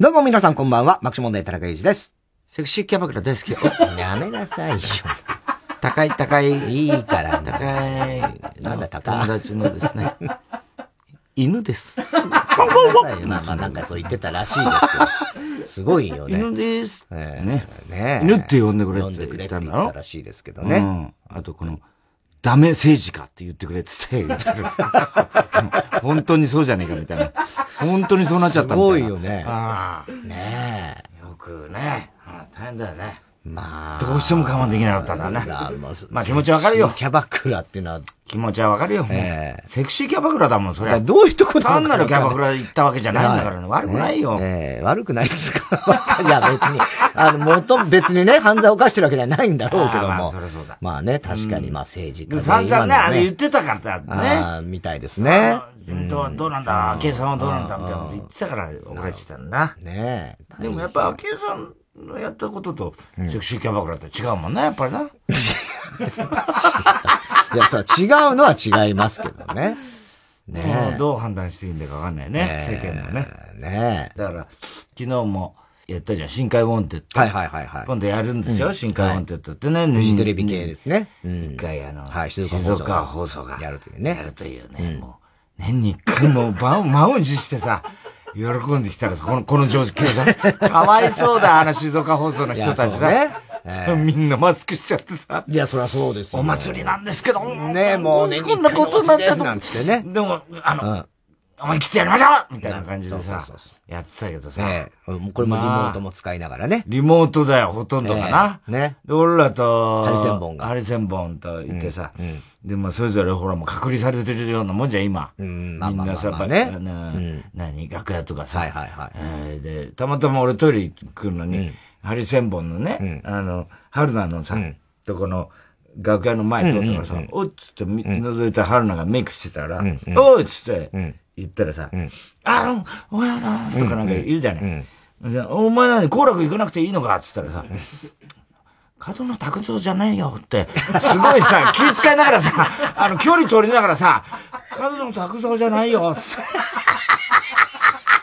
どうも皆さんこんばんは、爆笑問題田中裕二です。セクシーキャバクラ大好き。やめなさいよ。高い高い。いいから、高い。なんだ高い友達のですね。犬です。まあまあなんかそう言ってたらしいですけど。すごいよね。犬です。えね。ね犬って呼んでくれって呼んでくれって言ったんだろらしいですけどね。うん。あとこの、ダメ政治家って言ってくれって言って本当にそうじゃねえかみたいな。本当にそうなっちゃったみたいな。すごいよねああ。ねよくね。大変だよね。え。まあ。どうしても我慢できなかったんだね。まあまあまあ気持ちわかるよキャバクラっていうのは、気持ちはわかるよ。ええセクシーキャバクラだもん、それは。どういうとこなのか単なるキャバクラ行ったわけじゃないんだからね。悪くないよ。ええ悪くないですか？いや別に、あの、もと、別にね、犯罪を犯してるわけじゃないんだろうけどああまも。あそりゃそうだまあね、確かにまあ政治家で散々ね、あれ言ってたからね。ああ、みたいですね。どうどうなんだ、昭恵さんはどうなんだ、みたいなこと言ってたから怒られてたんだ。ねえ。でもやっぱ昭恵さんのやったことと、セクシーキャバクラって違うもんね、やっぱりな。いや、そう、違うのは違いますけどね。もねうどう判断していいんだかわかんないね、世間もね。え。ねだから、昨日もやったじゃん、深海ウォンテッえ。ド。はいはいはいはい。今度やるんですよ、深海ウォンテッドってね。フジテレビ系ですね。うん一。回あの、はい静岡放送が。やるというねやるというね、もう、年に一回もう、ば 満を持してさ、喜んできたらさ、この、この状況さ、かわいそうだ、あの静岡放送の人たちだ。ね。みんなマスクしちゃってさ、いや、そりゃそうですよ。お祭りなんですけど、ねえ、もうね、こんなことになっちゃっ日韓のお祭りですなんつってね。でも、あの、うん思い切ってやりましょうみたいな感じでさやってたけどさ、ええ。もうこれもリモートも使いながらね。リモートだよ、ほとんどかな。ええ。ね。で、俺らと、ハリセンボンが。ハリセンボンといてさ、で、まあ、それぞれほら、もう隔離されてるようなもんじゃん、今。ん。まあまあまあみんなさ、ばまあね。あの何、楽屋とかさ。はいはいはい。えーで、たまたま俺トイレ行くのに、ハリセンボンのね、あの、春菜のさ、とこの、楽屋の前通ったからさ、おっつってみ覗いた春菜がメイクしてたら、おいっつって言ったらさ、あの、おはようございますとかなんか言うじゃない。でお前何、好楽行かなくていいのかっつったらさ、角野卓造じゃないよって、すごいさ、気遣いながらさ、あの、距離取りながらさ、角野卓造じゃないよ。っ て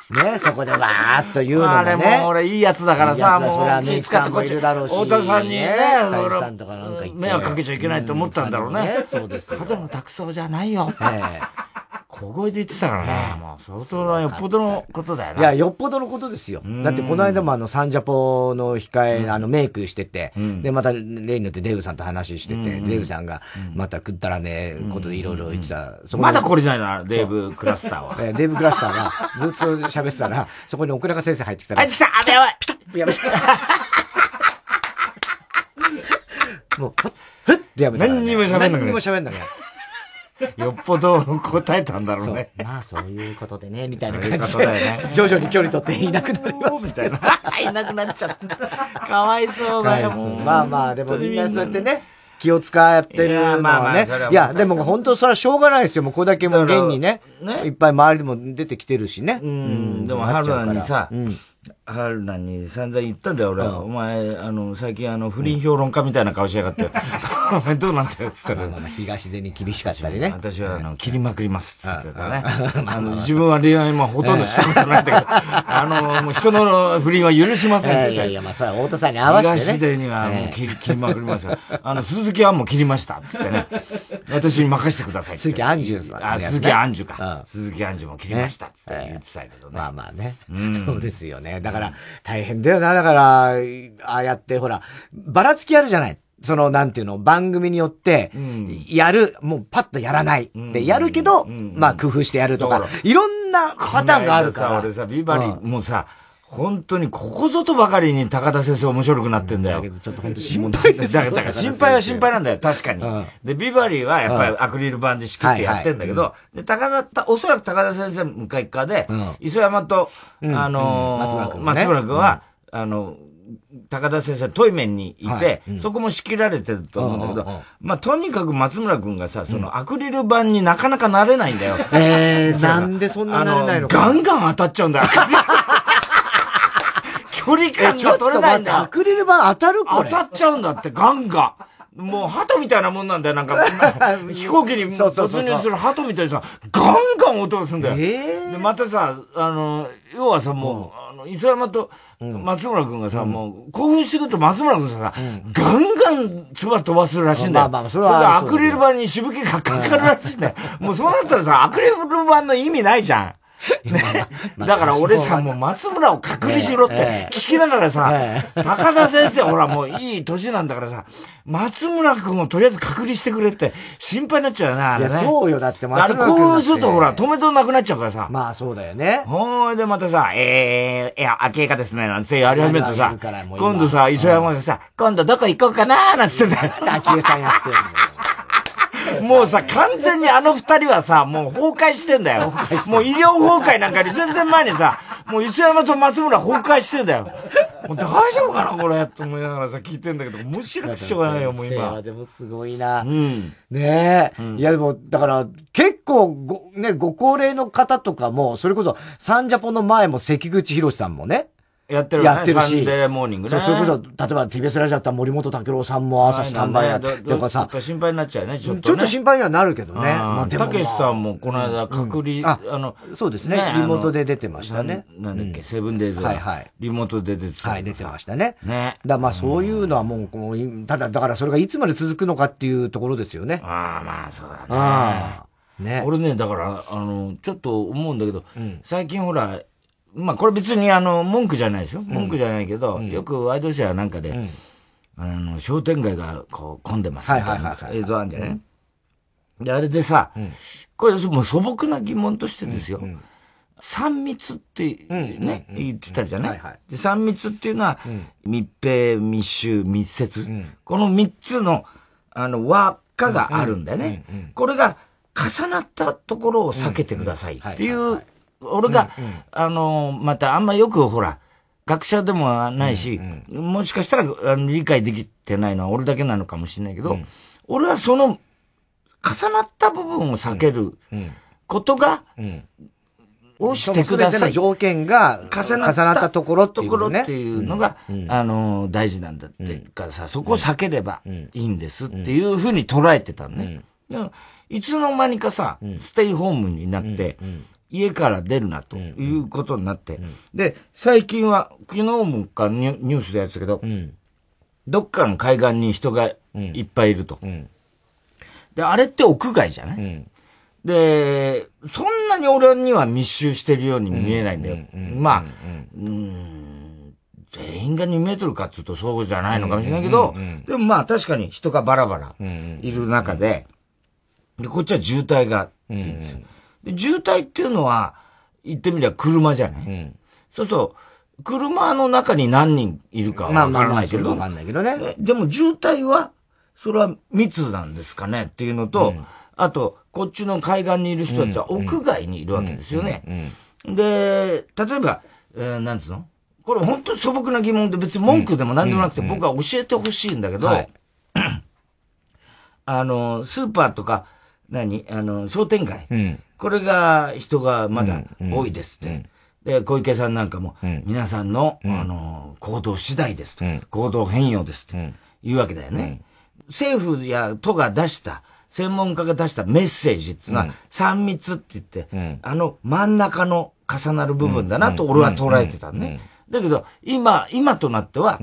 ねそこでわーっと言うのもね。あれもう俺いいやつだからさ、もいいやつだ。それはうメイクさんもいるだろうし太田さんにね、迷惑かけちゃいけないと思ったんだろうね。そうですよ。ただの卓造じゃないよ。え小声で言ってたからね、もう相当なよっぽどのことだよな。えいや、よっぽどのことですよ。だってこの間もあの、サンジャポの控え、あの、メイクしてて、で、また例によってデイブさんと話してて、デイブさんが、また食ったらね、ことでいろいろ言ってた。まだ懲りないな、デーブ・クラスターは。えーデイブ・クラスターがずっと喋ってたら、そこに奥中先生入ってきたら、あいつ来たあ、やばいピタッやめて。もう、ふっ、ふってやめたからね、何にも喋んなくなる何にも喋んなくなる。よっぽど答えたんだろうね。まあ、そういうことでね、みたいな感じとだよねで、徐々に距離取っていなくなりました。みたいな。いなくなっちゃってた。かわいそうだよ、もう。まあまあ、でもみんなそうやってね、気を使ってるのいやまあまはねあ。いや、でも本当それはしょうがないですよ。もうこれだけもう現にねねいっぱい周りでも出てきてるしね。うん、でも春菜にさ、うん春菜に散々言ったんだよ、俺は。お前、あの、最近あの、不倫評論家みたいな顔しやがって。お前 どうなんだよ、つったら。東出に厳しかったりね。私は、あの、切りまくります、つってたね。あの、自分は恋愛もほとんどしたことないんだけど、あの、もう人の不倫は許しません、つって。いやいやまあそれは太田さんに合わせてね。東出にはもう切り切りまくりますよ。あの、鈴木はもう切りました、つってね。私に任せてください。鈴木杏樹さんあ、鈴木杏樹かう。ん鈴木杏樹も切りました、つって言ってたけどね。まあまあね。そうですよね。だから、大変だよな。だから、ああやって、ほら、ばらつきあるじゃない。その、なんていうの、番組によって、やる、もうパッとやらない。で、やるけど、まあ工夫してやるとかいろんなパターンがあるから。俺さ、ビバリー、もうさ、本当にここぞとばかりに高田先生面白くなってんだよ。だけどちょっと本当心配です。だから、だから心配は心配なんだよ、確かに。で、ビバリーはやっぱりアクリル板で仕切ってやってんだけど、で、高田、おそらく高田先生向かい側で、磯山と、あの松村君は、あの、高田先生、トイメンにいて、そこも仕切られてると思うんだけど、まあ、とにかく松村君がさ、そのアクリル板になかなかなれないんだよ。えー、なんでそんななれないのか。ガンガン当たっちゃうんだよ。距離感が取れないんだよ。アクリル板当たるこれ。当たっちゃうんだって、ガンガン。もう、鳩みたいなもんなんだよ、なんか。飛行機に突入する鳩みたいにさ、ガンガン音がするんだよ。えー、で、またさ、あの、要はさ、もう、あの、磯山と松村君がさ、もう、興奮してくると松村君さ、ガンガン唾飛ばすらしいんだよ。まあまあ、それは。アクリル板にしぶきがかかるらしいんだよ。もうそうなったらさ、アクリル板の意味ないじゃん。ね、だから俺さ、もう松村を隔離しろって聞きながらさ、高田先生、ほらもういい年なんだからさ、松村君をとりあえず隔離してくれって心配になっちゃうよな、あれね。そうよ、だって松村君。あれ興奮するとほら、止めどなくなっちゃうからさ。まあそうだよね。ほいでまたさ、えー、いや、明け方ですね、なんてやり始めるとさ、今度さ、磯山がさ、今度どこ行こうかなーなんて言ってんだよ。さんやってるんだよ。もうさ、完全にあの二人はさ、もう崩壊してんだよ。もう医療崩壊なんかに全然前にさ、もう磯山と松村崩壊してんだよ。もう大丈夫かなこれと思いながらさ、聞いてんだけど、面白くしょうがないよ、もう今。でもすごいな。うん。ねえ、うん。いやでも、だから、結構ご、ね、ご高齢の方とかも、それこそ、サンジャポの前も関口博さんもね、やってるね。やってるし。サンデーモーニングね。それこそ、例えば TBS ラジオだったら森本武郎さんも朝スタンバイやってとかさ。心配になっちゃうね、ちょっと、ね。ちょっと心配にはなるけどね。まあ、たけしさんもこの間隔離、あの、そうですね。リモートで出てましたね。なんだっけ、セブンデイズはいはい。リモートで出てた。はい、出てましたね。ね。だまあそういうのはもう、こう、ただ、だからそれがいつまで続くのかっていうところですよね。ああ、まあそうだね。ああ。ね。俺ね、だから、あの、ちょっと思うんだけど、最近ほら、まあこれ別にあの、文句じゃないですよ。文句じゃないけど、よくワイドショーなんかで、あの、商店街がこう混んでますみたいな映像あるんじゃない？で、あれでさ、これもう素朴な疑問としてですよ。三密ってね、言ってたじゃない？で三密っていうのは、密閉、密集、密接。この三つの、あの、輪っかがあるんだよね。これが重なったところを避けてくださいっていう俺が、うんうん、あの、またあんまよくほら、学者でもないし、うんうん、もしかしたらあの理解できてないのは俺だけなのかもしれないけど、うん、俺はその、重なった部分を避けることが、をしてください。条件が重なったところっていう、ね、ところっていうのが、うん、あの、大事なんだっていうかさ、そこを避ければいいんですっていうふうに捉えてたね。いつの間にかさ、ステイホームになって、家から出るなということになって、うん。うん、で、最近は、昨日もかニュースでやってたけど、うん、どっかの海岸に人がいっぱいいると。で、あれって屋外じゃない、で、そんなに俺には密集してるように見えないんだよ。まあ、うん、全員が2メートルかっつうとそうじゃないのかもしれないけど、でもまあ確かに人がバラバラいる中で、で、こっちは渋滞が、うん渋滞っていうのは、言ってみれば車じゃない、うん、そうそう、車の中に何人いるかはわからないけど。わかんないけどね。でも渋滞は、それは密なんですかねっていうのと、うん、あと、こっちの海岸にいる人たちは屋外にいるわけですよね。で、例えば、えー、なんつうの？これ本当に素朴な疑問で別に文句でも何でもなくて僕は教えてほしいんだけど、はい、あの、スーパーとか、何？あの、商店街。うん、これが人がまだ多いですって。で、小池さんなんかも、皆さんの、あの、行動次第ですと。行動変容ですって言うわけだよね。政府や都が出した、専門家が出したメッセージっていうのは、3密って言って、あの真ん中の重なる部分だなと俺は捉えてたね。だけど、今、今となっては、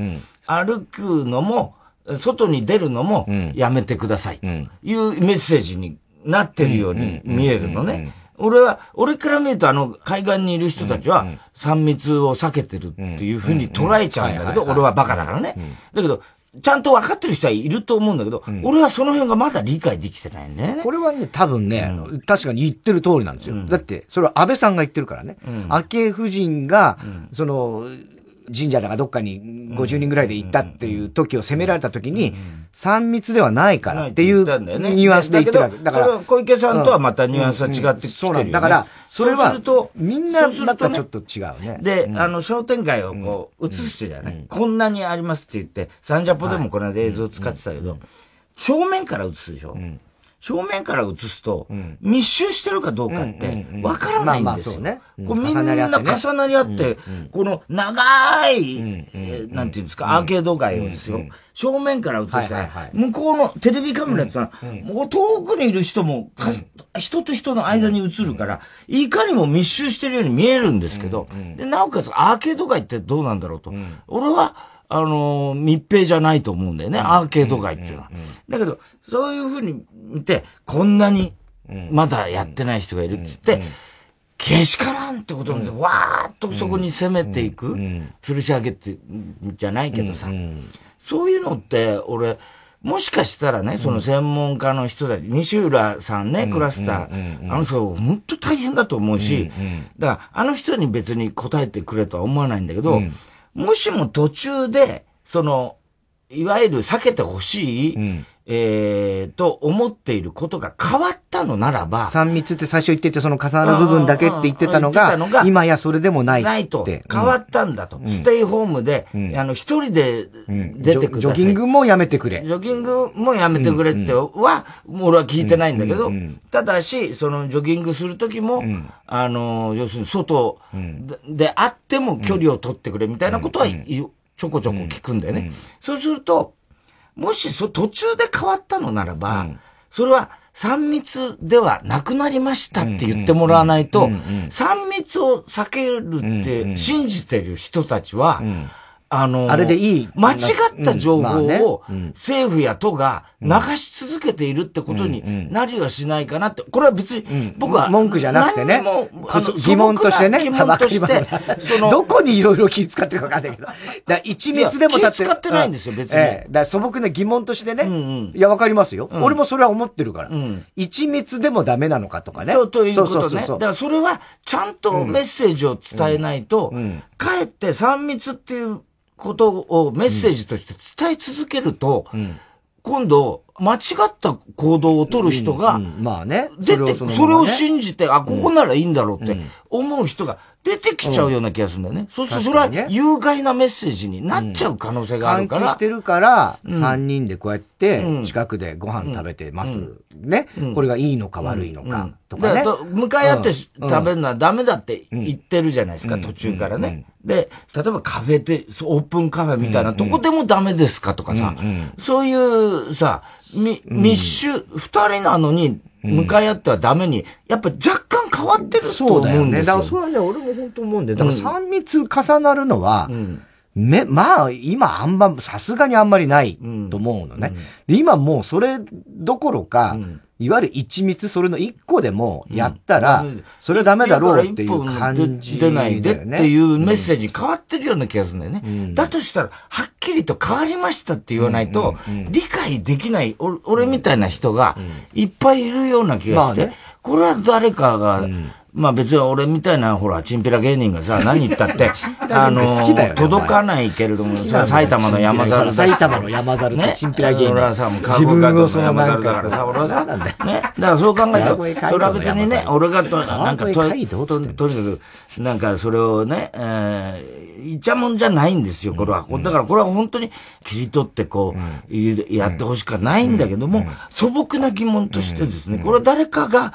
歩くのも、外に出るのもやめてください。というメッセージになってるように見えるのね。俺は、俺から見るとあの海岸にいる人たちは3密を避けてるっていうふうに捉えちゃうんだけど、俺はバカだからね。だけど、ちゃんと分かってる人はいると思うんだけど、俺はその辺がまだ理解できてないんだよね。これはね、多分ね、確かに言ってる通りなんですよ。だって、それは安倍さんが言ってるからね。昭恵夫人が、その、神社だかどっかに50人ぐらいで行ったっていう時を責められた時に、3密ではないからっていうニュアンスで言ってるわけ。だから、小池さんとはまたニュアンスは違ってきてるよ、ね、だから、それは、みんななんかちょっと違うね。で、あの、商店街をこう、映してじゃない、こんなにありますって言って、サンジャポでもこの間映像使ってたけど、正面から映すでしょ、正面から映すと、密集してるかどうかって、わからないんですよ。こみんな重なり合って、この長い、なんていうんですか、アーケード街をですよ、正面から映したら、向こうのテレビカメラってさ、もう遠くにいる人も、人と人の間に映るから、いかにも密集してるように見えるんですけど、でなおかつアーケード街ってどうなんだろうと。俺は、あの、密閉じゃないと思うんだよね、アーケード街っていうのは。だけど、そういうふうに見て、こんなに、まだやってない人がいるっつって、けしからんってことで、わーっとそこに攻めていく、吊るし上げって、じゃないけどさ、そういうのって、俺、もしかしたらね、その専門家の人たち、西浦さんね、クラスター、あの人、本当大変だと思うし、だから、あの人に別に答えてくれとは思わないんだけど、もしも途中で、その、いわゆる避けてほしい、うん、えー、と思っていることが変わったのならば。三密って最初言ってて、その重なる部分だけって言ってたのが、今やそれでもない。ないと。変わったんだと。うん、ステイホームで、うん、あの、一人で出てくる、ジョギングもやめてくれ。ジョギングもやめてくれっては、俺は聞いてないんだけど、ただし、そのジョギングするときも、あの、要するに外であっても距離を取ってくれみたいなことは、ちょこちょこ聞くんだよね。そうすると、もしそ途中で変わったのならば、うん、それは3密ではなくなりましたって言ってもらわないと、3密を避けるって信じてる人たちは、あの、あれでいい。間違った情報を政府や都が流し続けているってことになりはしないかなって。これは別に僕は。文句じゃなくてね。疑問としてね。疑問として、その。どこにいろいろ気使ってるかわかんないけど。だ一密でもだって。気使ってないんですよ、別に。ええ。だ素朴な疑問としてね。いや、わかりますよ。俺もそれは思ってるから。一密でもダメなのかとかね。ということね。だからそれは、ちゃんとメッセージを伝えないと、かえって三密っていうことをメッセージとして伝え続けると、今度、間違った行動を取る人が、まあね。出て、それを信じて、あ、ここならいいんだろうって思う人が出てきちゃうような気がするんだよね。そうするとそれは有害なメッセージになっちゃう可能性があるから。してるから、3人でこうやって近くでご飯食べてます。ね。これがいいのか悪いのかとかね。向かい合って食べるのはダメだって言ってるじゃないですか、途中からね。で、例えばカフェで、オープンカフェみたいなとこでもダメですかとかさ、そういうさ、み、密集、二人なのに、向かい合ってはダメに、やっぱ若干変わってると思うんですよ。そうだよね。だからそれはね、俺も本当思うんで、だから三密重なるのは、め、まあ、今あんま、さすがにあんまりないと思うのね。で今もうそれどころか、いわゆる一密、それの一個でもやったら、それはダメだろうっていう感じ、出ないでっていうメッセージ変わってるような気がするんだよね。だとしたら、はっきりと変わりましたって言わないと、理解できない、俺みたいな人がいっぱいいるような気がして、これは誰かが、まあ別に俺みたいな、ほら、チンピラ芸人がさ、何言ったって、あの、届かないけれどもさ、埼玉の山猿埼玉の山猿とチンピラ芸人。俺はさ、もう自分の山猿だからさ、俺はさ、ね、だからそう考えると、それは別にね、俺がと、なんかと、とにかく、なんかそれをね、えー、いちゃもんじゃないんですよ、これは。だからこれは本当に切り取ってこう、やってほしかないんだけども、素朴な疑問としてですね、これは誰かが、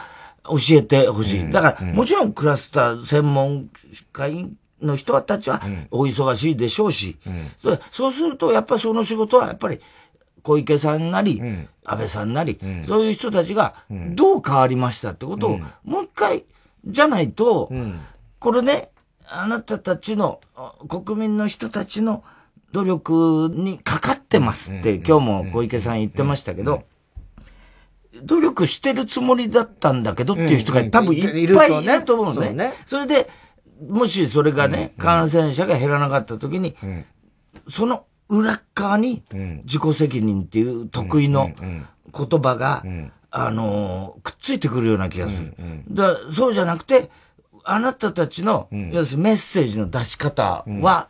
教えてほしい。だから、もちろんクラスター専門会の人たちはお忙しいでしょうし、うん、そうするとやっぱりその仕事はやっぱり小池さんなり、うん、安倍さんなり、うん、そういう人たちがどう変わりましたってことをもう一回じゃないと、これね、あなたたちの国民の人たちの努力にかかってますって今日も小池さん言ってましたけど、努力してるつもりだったんだけどっていう人が多分いっぱいいると思うのね。ね。それで、もしそれがね、感染者が減らなかった時に、その裏側に、自己責任っていう得意の言葉が、あのー、くっついてくるような気がする。だそうじゃなくて、あなたたちの、要するにメッセージの出し方は、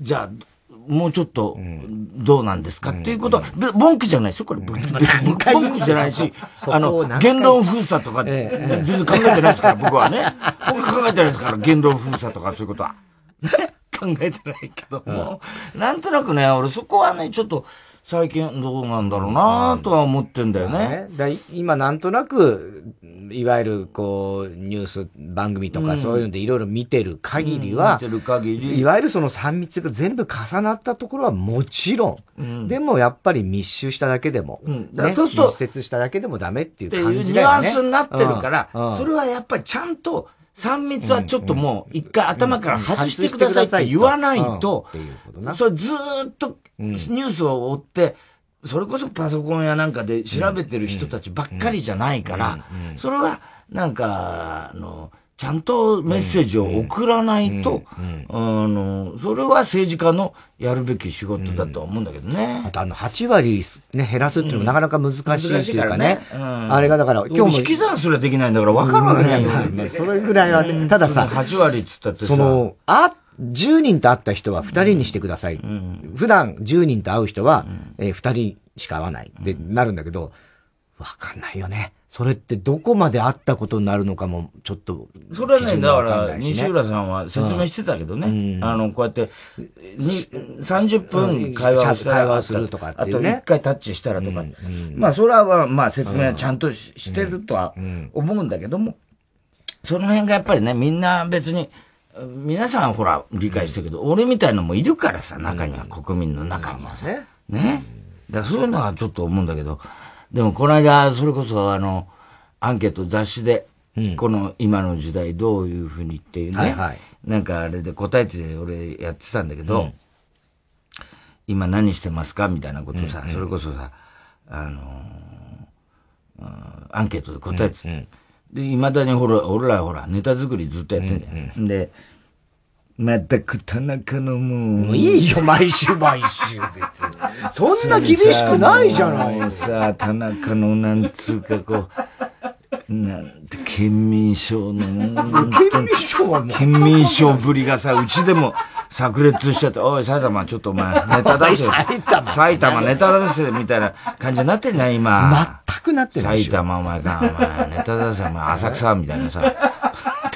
じゃあ、もうちょっと、どうなんですかっていうことは、文句じゃないですよ、これ。文句じゃないし、あの、言論封鎖とか、全然考えてないですから、僕はね。僕考えてないですから、言論封鎖とかそういうことは。考えてないけども、なんとなくね、俺そこはね、ちょっと、最近どうなんだろうなとは思ってんだよね。ね今なんとなく、いわゆるこう、ニュース番組とかそういうのでいろいろ見てる限りは、見てる限り。いわゆるその3密が全部重なったところはもちろん。うん、でもやっぱり密集しただけでも、うん、ね、そうすると密接しただけでもダメっていう感じだよね。ニュアンスになってるから、うん、それはやっぱりちゃんと、3密はちょっともう一回頭から外してくださいって言わないと、それずっとニュースを追って、それこそパソコンやなんかで調べてる人たちばっかりじゃないから、それはなんか、あの、ちゃんとメッセージを送らないと、あの、それは政治家のやるべき仕事だと思うんだけどね。あとあの、8割ね、減らすっていうのもなかなか難しいっていうかね。あれがだから、今日も。引き算すらできないんだから分かるわけないよ。それぐらいはね、たださ、8割っつったってその、あ、10人と会った人は2人にしてください。普段10人と会う人は、え2人しか会わない。で、なるんだけど、わかんないよね。それってどこまであったことになるのかも、ちょっと、それはね、だから、西浦さんは説明してたけどね。あの、こうやって、30分会話をしたら、会話するとかっていうね。あと1回タッチしたらとか。まあ、それは、まあ、説明はちゃんとしてるとは思うんだけども、その辺がやっぱりね、みんな別に、皆さんほら、理解してるけど、俺みたいのもいるからさ、中には、国民の中にはさ。ね。だそういうのはちょっと思うんだけど、でもこの間、それこそあの、アンケート雑誌で、この今の時代どういうふうにっていうね、はいはい、なんかあれで答えて俺やってたんだけど、うん、今何してますか？みたいなことさ、うんうん、それこそさ、あのー、アンケートで答えて、うんうん、で、未だにほら、俺らほら、ネタ作りずっとやってんじゃん。うんうん、で、まったく田中のもう。もういいよ、毎週毎週別に。そんな厳しくないじゃない。さあ、田中のなんつうかこう、なんて、県民賞の、県民賞はもう。県民賞ぶりがさ、うちでも炸裂しちゃって、おい、埼玉ちょっとお前、ネタ出せ。埼玉埼玉ネタ出せ、みたいな感じになってんじゃん、今。全くなってない。埼玉お前か、お前、ネタ出せ、お前、浅草みたいなさ。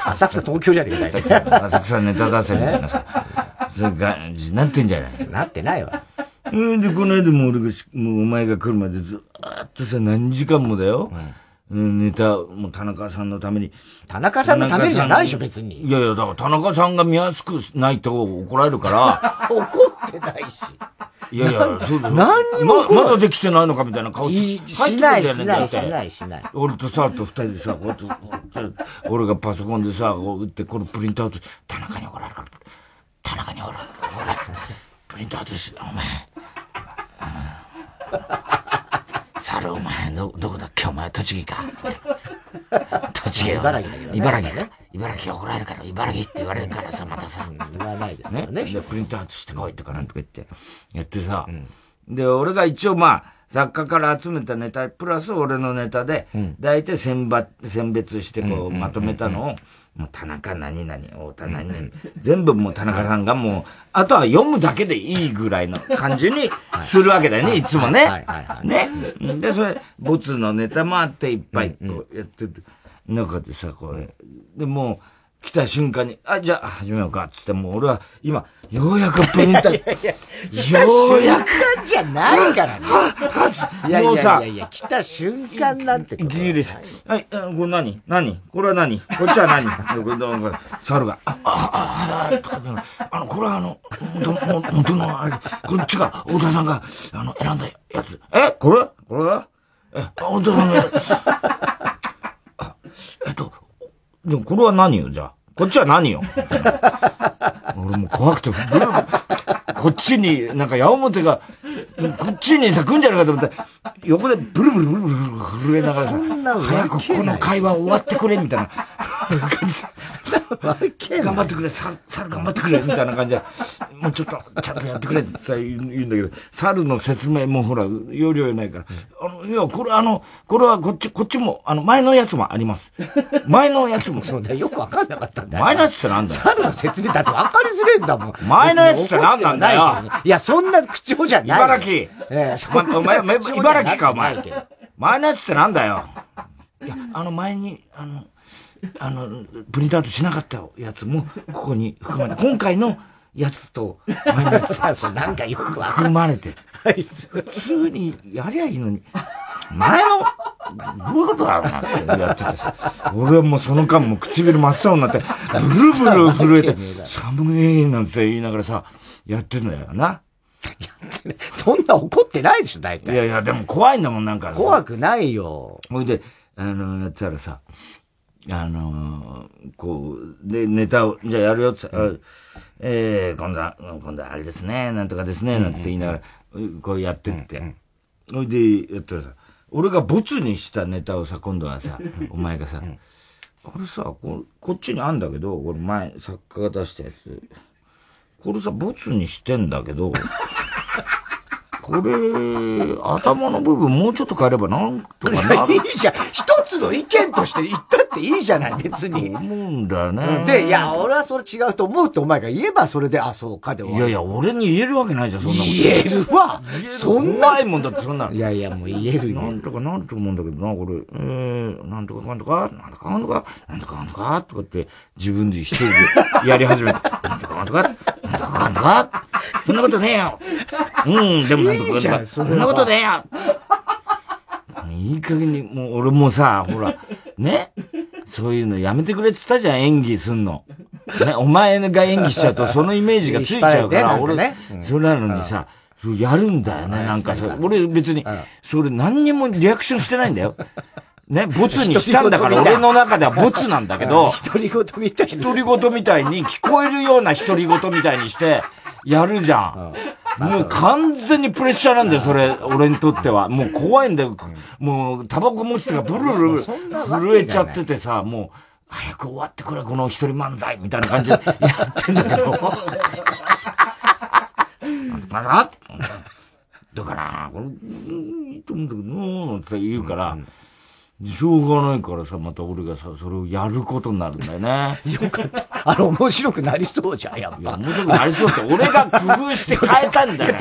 浅草東京じゃねえか 浅草ネタ出せみたいなさ。そういう感じになってんじゃない？なってないわ。うんで、この間も俺が、もうお前が来るまでずっとさ、何時間もだよ。うん、ネタ、もう田中さんのために。田中さんのためじゃないでしょ、別に。いやいや、だから田中さんが見やすくないと怒られるから。怒ってないし。いやいや、そうです何にもま。まだできてないのかみたいな顔して。しない、しない、しない、しない。俺とさ、と二人でさ、こうやって、俺がパソコンでさ、こう打って、これプリントアウト、田中に怒られるから、田中に怒られるから、プリントアウトして、お前、猿お前、ど、どこだっけ？お前、栃木か？栃木よ。茨城だけどね。茨城ね。茨城怒られるから、茨城って言われるからさ、またさ。言わないですよね。で、プリントアウトしてこいとかなんとか言って、やってさ。で、俺が一応まあ、作家から集めたネタ、プラス俺のネタで、大体選抜、選別してこう、まとめたのを、もう田中何々、太田何々、全部もう田中さんがもう、あとは読むだけでいいぐらいの感じに するわけだよね、い。つもね。ね。で、それ、ボツのネタもあっていっぱいこうやってる中でさ、これ。で、もう、来た瞬間に、あ、じゃあ始めようか、つってもう俺は今、ようやくプリンター、ようやくじゃないからね。いやいやいやいや、来た瞬間なんてギリス。はい、これ何？何？これは何？こっちは何？猿が、あ、あ、あ、あの、これはあの、本当のあれ、こっちが、太田さんが、あの、選んだやつ。えこれこれはえ、太田さんが、えっと、でもこれは何よ、じゃあ。こっちは何よ。俺も怖くて、こっちに、なんか矢面が、こっちにさ、来んじゃないかと思って、横でブルブルブルブル震えながらさ、早くこの会話終わってくれ、みたいな感じさ。頑張ってくれ、猿、猿頑張ってくれ、みたいな感じで、もうちょっと、ちゃんとやってくれってさ、言うんだけど、猿の説明もほら、容量ないから、あの、いや、これあの、これはこっち、こっちも、あの、前のやつもあります。前のやつも。そうだよ、くわかんなかったんだよ。前のやつってなんだよ。猿の説明だってわかりづれんだもん。前のやつって何なんだよ。いや、そんな口調じゃない。茨城。ええ、お前、茨城か、お前。前のやつってなんだよ。いや、あの前に、あの、あの、プリントアウトしなかったやつも、ここに含まれて、今回のやつと、前のやつと、なんかよく含まれて、普通にやりゃいいのに、前の、どういうことだろうなってやっててさ、俺はもうその間も唇真っ青になって、ブルブル震えて、寒いなんて言いながらさ、やってんだよな。そんな怒ってないでしょ、大体。いやいや、でも怖いんだもん、なんか。怖くないよ。ほいで、あの、やったらさ、あのー、こう、で、ネタを、じゃあやるよって、うん、えー、今度は、今度はあれですね、なんとかですね、なんて言いながら、こうやってって。ほ、いで、やったらさ、俺がボツにしたネタをさ、今度はさ、お前がさ、あれさ、ここっちにあんだけど、これ前、作家が出したやつ。これさ、ボツにしてんだけど、これ、頭の部分もうちょっと変えればなんとかなる。いいじゃん。一つの意見として言ったっていいじゃない、別に。思うんだよね。で、いや、俺はそれ違うと思うってお前が言えばそれで、あ、そうかで終。いやいや、俺に言えるわけないじゃん、そんなこと。言えるわ。そんな。いもんだって、そんな。いやいや、もう言えるよ。なんとかなんと思うんだけどな、これ。えー、なんとかかんとか、なんとかかんとか、なんとかかんとか、とかって自分で一人でやり始めて、なんとかかんとか、かか？そんなことねえよ。うん、でもなんとかとか、そんなことねえよ。いい加減に、もう俺もさ、ほら、ね？そういうのやめてくれって言ったじゃん、演技すんの。ね、お前が演技しちゃうとそのイメージがついちゃうから、俺、それなのにさ、やるんだよね、なんかそれ。俺別に、それ何にもリアクションしてないんだよ。ね、ボツにしたんだから俺の中ではボツなんだけど、独り言みたい。独り言みたいに聞こえるような独り言みたいにして、やるじゃん。もう完全にプレッシャーなんだよ、それ、俺にとっては。もう怖いんだよ。もう、タバコ持ってがブルルル震えちゃっててさ、もう、早く終わってくれ、この一人漫才みたいな感じでやってんだけど。まだだから、これ、いいと思うんだけどなって言うから、しょうがないからさ、また俺がさ、それをやることになるんだよね。よかった。あの、面白くなりそうじゃん、やっぱ。面白くなりそうって、俺が工夫して変えたんだよ、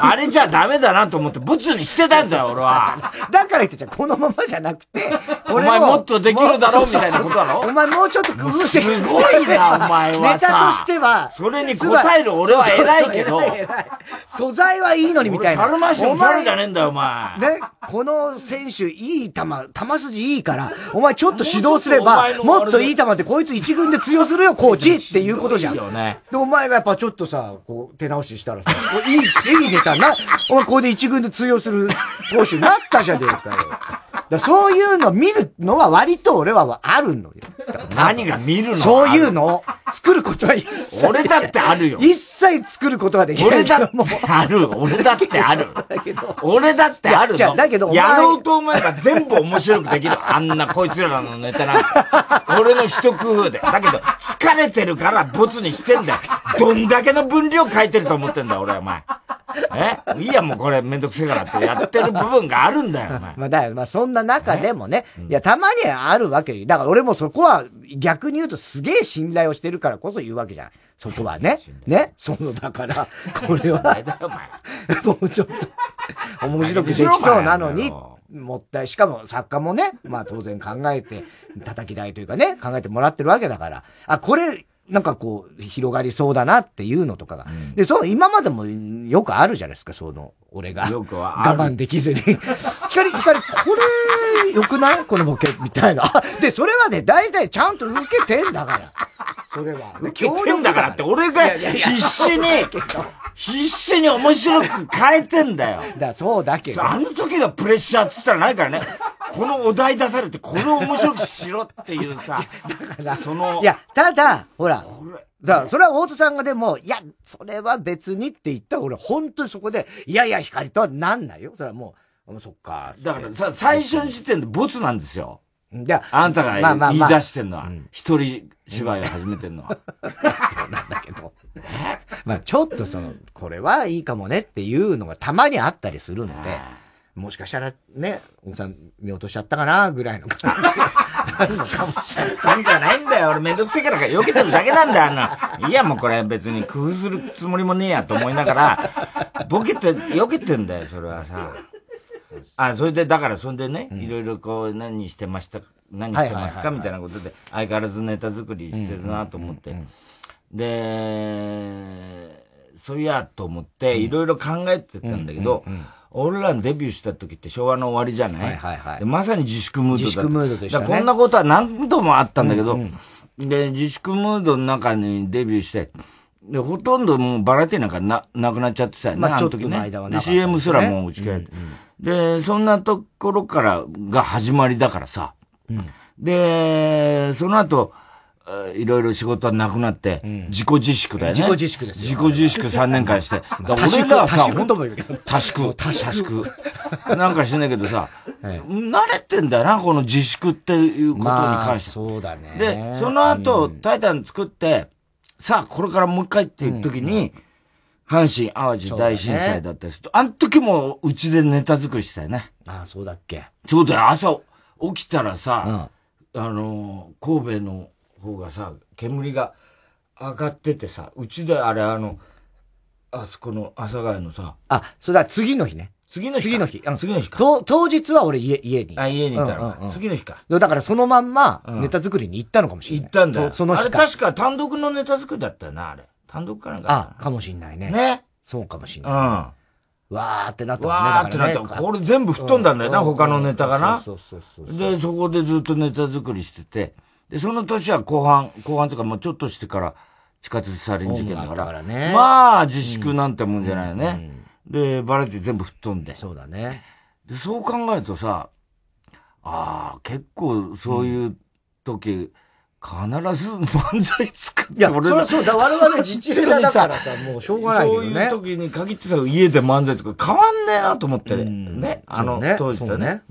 あれじゃダメだなと思って、ブツにしてたんだよ、俺は。だから言ってじゃん、このままじゃなくて、お前もっとできるだろうみたいなことだろ？お前もうちょっと工夫して。すごいな、お前はさ。ネタとしては。それに答える俺は偉いけど。素材はいいのにみたいな。猿回しの猿じゃねえんだよ、お前。ね、この選手、いい球、球筋いいから、お前ちょっと指導すれば、もっといい球でこいつ一軍で通用するよ、コーチっていうことじゃん。で、お前がやっぱちょっとさ、こう、手直ししたらさ、いい、いいネタな、お前ここで一軍で通用する投手になったじゃねえかよ。だそういうの見るのは割と俺はあるのよ。何が見るの？そういうのを作ることは一切。俺だってあるよ。一切作ることはできない。俺だってある。俺だってある。だけど。俺だってあるの。だけど、やろうと思えば全部面白くできる。あんなこいつらのネタなんか。俺の一工夫で。だけど、疲れてるからボツにしてんだよ。どんだけの分量書いてると思ってんだよ、俺お前。え？いいや、もうこれめんどくせえからってやってる部分があるんだよ、お前。まあ、だまあ、そんな中でもね、いや、たまにはあるわけだから俺もそこは逆に言うとすげえ信頼をしてるからこそ言うわけじゃん。そこはね。ね。その、だから、これは、もうちょっと、面白くできそうなのに、もったい、しかも作家もね、まあ当然考えて、叩き台というかね、考えてもらってるわけだから、あ、これ、なんかこう、広がりそうだなっていうのとかが。うん、で、そう、今までもよくあるじゃないですか、その、俺が。よくは我慢できずに。光、光、これ、よくない？このボケ、みたいな。で、それはね、大体ちゃんと受けてんだから。それは。受けてんだからって、俺が必死に、必死に面白く変えてんだよ。だそうだけど。あの時のプレッシャーっつったらないからね。このお題出されて、これを面白くしろっていうさ。だから、その。いや、ただ、ほら。さあ、それは大戸さんがでも、いや、それは別にって言ったら、俺、本当にそこで、いやいや、光とはなんないよ。それはもう、もうそっか。だからさ、最初の時点でボツなんですよ。で、あんたが言い出してんのは、一人芝居を始めてんのは。そうなんだけど。まあちょっとその、これはいいかもねっていうのがたまにあったりするので、もしかしたらね、奥さん見落としちゃったかなぐらいの感じがあるのかもしれない。たんじゃないんだよ。俺めんどくせえから避けてるだけなんだよ、あの。いや、もうこれ別に工夫するつもりもねえやと思いながら、ボケて、避けてんだよ、それはさ。あ、それで、だから、そんでね、いろいろこう、何してました何してますかみたいなことで、相変わらずネタ作りしてるなと思って。で、そういや、と思って、いろいろ考えてたんだけど、俺らデビューした時って昭和の終わりじゃない,、はいはいはい、まさに自粛ムードだ自粛ムードでした、ね、こんなことは何度もあったんだけど、うん。うん、で、自粛ムードの中にデビューして、で、ほとんどもうバラエティなんかな、なくなっちゃってたよね、まあ、あの時ね。で、CM すらもう打ち切られて、うんうん。で、そんなところからが始まりだからさ。うん、で、その後、いろいろ仕事はなくなって、自己自粛だよね。自己自粛です自己自粛3年間して。俺らはさ、多縮とも言うけど。多縮。多縮。なんかしないけどさ、慣れてんだよな、この自粛っていうことに関して。そうだね。で、その後、タイタン作って、さあ、これからもう一回っていう時に、阪神淡路大震災だったりすると、あの時もうちでネタ作りしてたよね。ああ、そうだっけ。そうだよ、朝起きたらさ、あの、神戸の方がさ、煙が上がっててさ、うちであれあの、あそこの阿佐ヶ谷のさ。あ、それだ、次の日ね。次の日次の日。次の日か。当日は俺家、家に。あ、家にいたの、うんうん、次の日か。だからそのまんま、ネタ作りに行ったのかもしれない。行ったんだよ。その日あれ確か単独のネタ作りだったよな、あれ。単独かなんか。あ、かもしんないね。ね。そうかもしんない。うん。わーってなったもんね。わーってなった。これ全部吹っ飛んだんだよな、他のネタがな。そうそうそうで、そこでずっとネタ作りしてて。で、その年は後半、後半とかもうちょっとしてから地下鉄サリン事件だから。からね、まあ、自粛なんてもんじゃないよね。で、バラエティ全部吹っ飛んで。そうだね。で、そう考えるとさ、ああ、結構そういう時、必ず漫才作って、いや、それそう、だ我々自治ネだからさ、もうしょうがないよね。そういう時に限ってさ、家で漫才とか変わんねえなと思って、ね。あの、当時とね。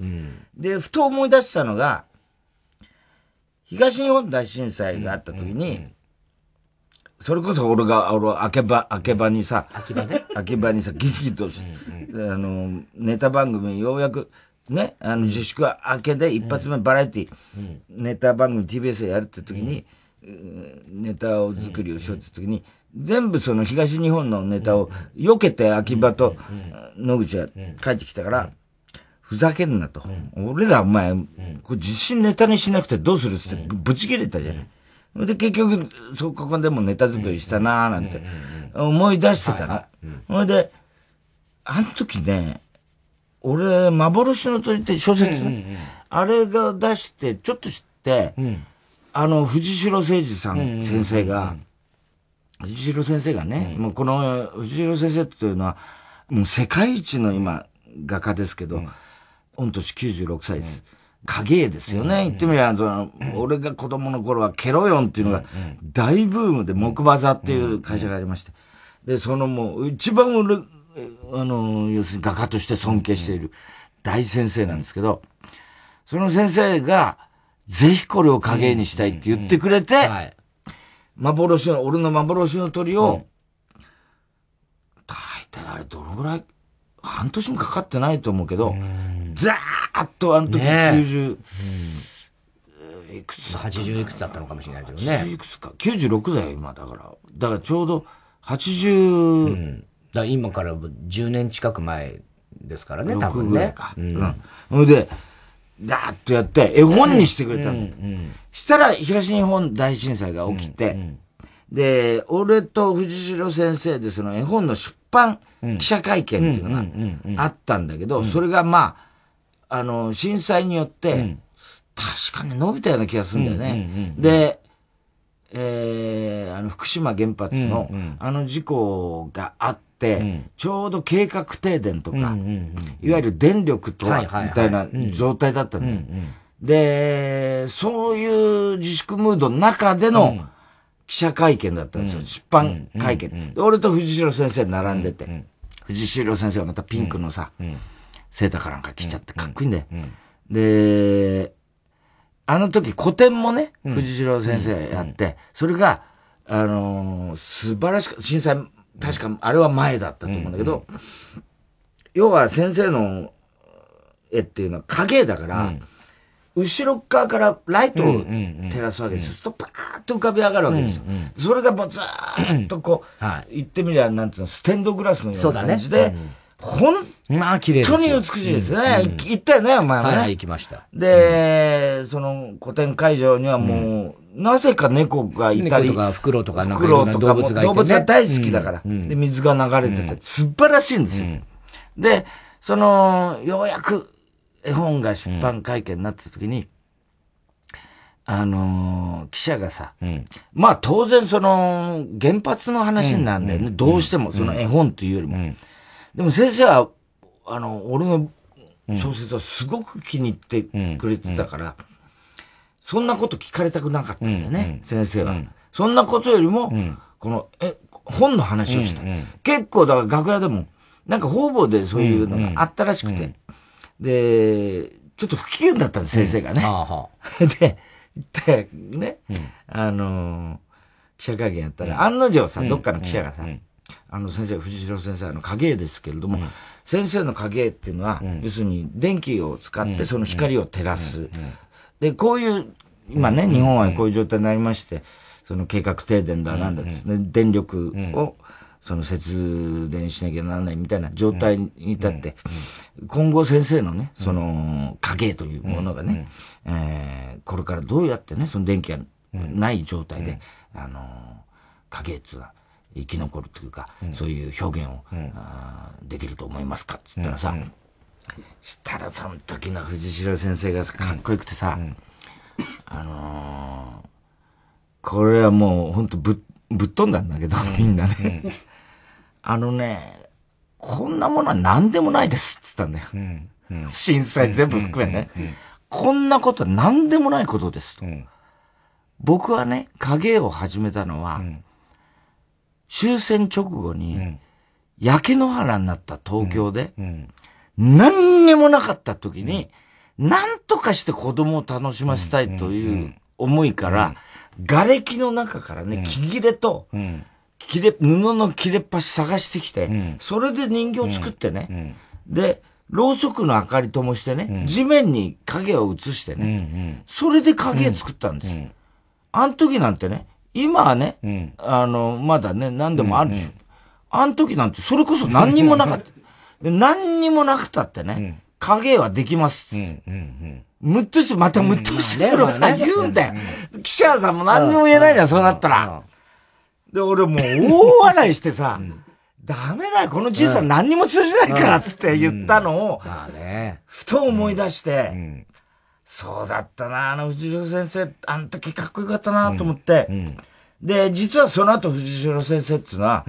で、ふと思い出したのが、東日本大震災があった時に、それこそ俺が、俺、秋葉、秋葉にさ、秋葉ね。秋葉にさ、激怒して、あの、ネタ番組ようやく、ね、あの、自粛明けで一発目バラエティ、ネタ番組 TBS でやるって時に、ネタを作りをしようって時に、全部その東日本のネタを避けて秋葉と野口が帰ってきたから、ふざけんなと。うん、俺らお前、うん、これ自信ネタにしなくてどうするっつってぶち切れたじゃない。うん、で、結局、そこでもネタ作りしたなーなんて思い出してたの。ほ、いで、あの時ね、俺、幻の鳥って小説、あれが出して、ちょっと知って、あの、藤代誠二さん先生が、藤代先生がね、もうこの藤代先生っていうのは、もう世界一の今、画家ですけど、御年96歳です。影絵ですよね。言ってみりゃ、その、俺が子供の頃はケロヨンっていうのが大ブームで木馬座っていう会社がありまして。で、そのもう、一番俺、あの、要するに画家として尊敬している大先生なんですけど、その先生が、ぜひこれを影絵にしたいって言ってくれて、幻の、俺の幻の鳥を、大体あれどのぐらい、半年もかかってないと思うけど、ザーッとあの時90、いくつだ ?80 いくつだったのかもしれないけどね。80いくつか。96だよ、今、だから。だからちょうど80、うん、だ今から10年近く前ですからね、多分ね。か。うん。ほ、うんで、ダーッとやって、絵本にしてくれたの。うんうん、したら、東日本大震災が起きて、うんうん、で、俺と藤代先生でその絵本の出版記者会見っていうのがあったんだけど、それがまあ、あの、震災によって、確かに伸びたような気がするんだよね。で、えー、あの、福島原発の、あの事故があって、ちょうど計画停電とか、いわゆる電力とは、みたいな状態だったんだよ。で、そういう自粛ムードの中での、記者会見だったんですよ。出版会見、で。俺と藤代先生並んでて、藤代先生はまたピンクのさ、セーターかなんか着ちゃってかっこいいんだよ。で、あの時古典もね、藤代先生やって、それが、あのー、素晴らしく、震災、確かあれは前だったと思うんだけど、要は先生の絵っていうのは影だから、後ろ側からライトを照らすわけですよ。そうするとパーッと浮かび上がるわけですよ。それがもうずーっとこう、言ってみりゃ、なんつうの、ステンドグラスのような感じで、本まあ、綺麗本当に美しいですね。行ったよね、お前もね。はい、行きました。で、その古典会場にはもう、なぜか猫がいたり。猫とかフクロウとかなんか動物がいて、動物が大好きだから。で、水が流れてて、素晴らしいんですよ。で、その、ようやく絵本が出版会見になった時に、あのー、記者がさ、うん、まあ当然その、原発の話になるんだよね。うん、どうしても、その絵本というよりも。うん、でも先生は、あの、俺の小説はすごく気に入ってくれてたから、そんなこと聞かれたくなかったんだよね、先生は。そんなことよりも、この、え、本の話をした。結構、だから楽屋でも、なんか方々でそういうのがあったらしくて、で、ちょっと不機嫌だったんです、先生がね。で、で、ね、あの記者会見やったら、案の定さ、どっかの記者がさ、あの先生、藤代先生、の影絵ですけれども、先生の影絵っていうのは、要するに電気を使ってその光を照らす。で、こういう、今ね、日本はこういう状態になりまして、その計画停電だなんだですね、電力を、その節電しなきゃならないみたいな状態に至って、今後先生のね、その影というものがね、えー、これからどうやってね、その電気がない状態で、あの、影っていうのは生き残るというか、そういう表現を、あできると思いますかっつったらさ、したらその時の藤代先生がかっこよくてさ、あのー、これはもう本当ぶっ、ぶっ飛んだんだけど、みんなね。あのね、こんなものは何でもないですっつったんだよ。震災全部含めね。こんなことは何でもないことですと。僕はね、影を始めたのは、終戦直後に、焼け野原になった東京で、何にもなかった時に、何とかして子供を楽しませたいという思いから、瓦礫の中からね、木切れと、切れ、布の切れっ端探してきて、それで人形作ってね、で、ろうそくの明かりともしてね、地面に影を映してね、それで影作ったんです。あの時なんてね、今はね、あの、まだね、何でもあるでしょ。あの時なんてそれこそ何にもなかった。で何にもなくたってね、影はできますむっとして、またむっとしてそれをさ、言うんだよ。記者さんも何にも言えないじゃん、そうなったら。で、俺もう大笑いしてさ、ダメだよ、このじいさん。何にも通じないからっつって言ったのを、ふと思い出して、そうだったな、あの藤代先生、あの時かっこよかったなと思って、で、実はその後藤代先生っていうのは、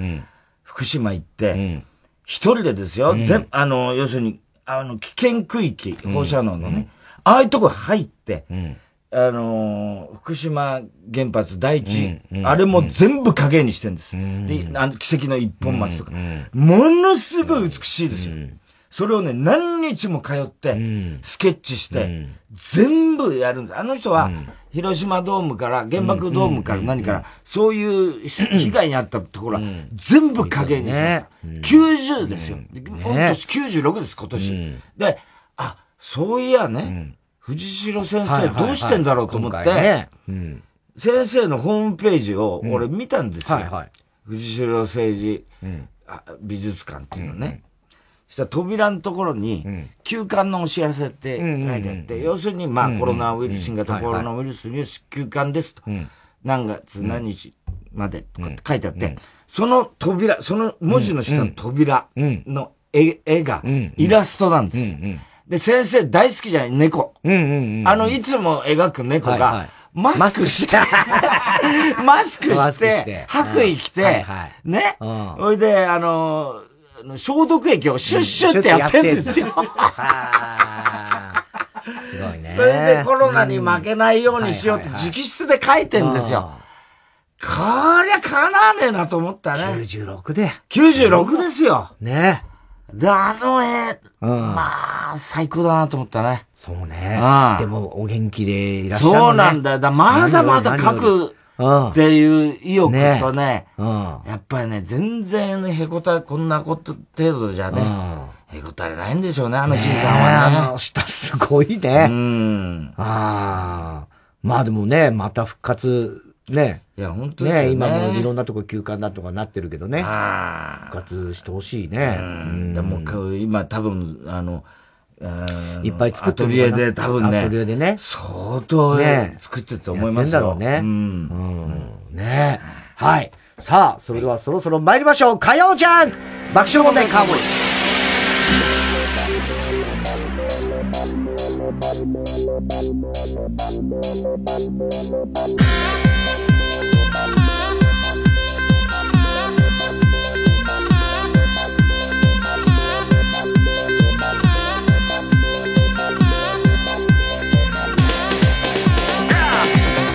福島行って、一人でですよ、全、あの、要するに、あの、危険区域、放射能のね、ああいうとこ入って、うん、あのー、福島原発第一、うん、あれも全部影にしてるんです。うん、あの奇跡の一本松とか、ものすごい美しいですよ。それをね、何日も通って、スケッチして、全部やるんです。あの人は、広島ドームから、原爆ドームから何から、そういう被害に遭ったところは、全部影にして90ですよ。今年96です、今年。で、あ、そういやね、藤代先生どうしてんだろうと思って、先生のホームページを俺見たんですよ。藤代政治美術館っていうのね。したら扉のところに、休館のお知らせって書いてあって、要するに、まあ、コロナウイルス、新型コロナウイルスに休館ですと。何月何日までとかって書いてあって、その扉、その文字の下の扉の絵が、イラストなんです。よ。で、先生大好きじゃない？猫。あの、いつも描く猫が、マスクして、マスクして、白衣着て、ね。ほいで、あの、消毒液をシュッシュってやってんですよ。すごいね。それでコロナに負けないようにしようって直筆で書いてんですよ。こりゃかなわねえなと思ったね。96で。96ですよ。ね。で、あの絵、うん、まあ、最高だなと思ったね。そうね。うん、でも、お元気でいらっしゃる、ね、そうなんだよ。だまだまだ書くっていう意欲とね、うん、やっぱりね、全然へこたれ、こんなこと程度じゃね、へこたれないんでしょうね、あのじいさんはね。あの下すごいね。うん。ああ。まあでもね、また復活、ね。いや、本当ですね。ね今もいろんなとこ休館だとかなってるけどね。復活してほしいね。うん。でも、今多分、あの、いっぱい作ってるアトリエで多分ね。アトリエでね。相当ね、作ってると思いますよ。だろうね。うん。うん。ねはい。さあ、それではそろそろ参りましょう。火曜じゃん爆笑問題カーボーイ。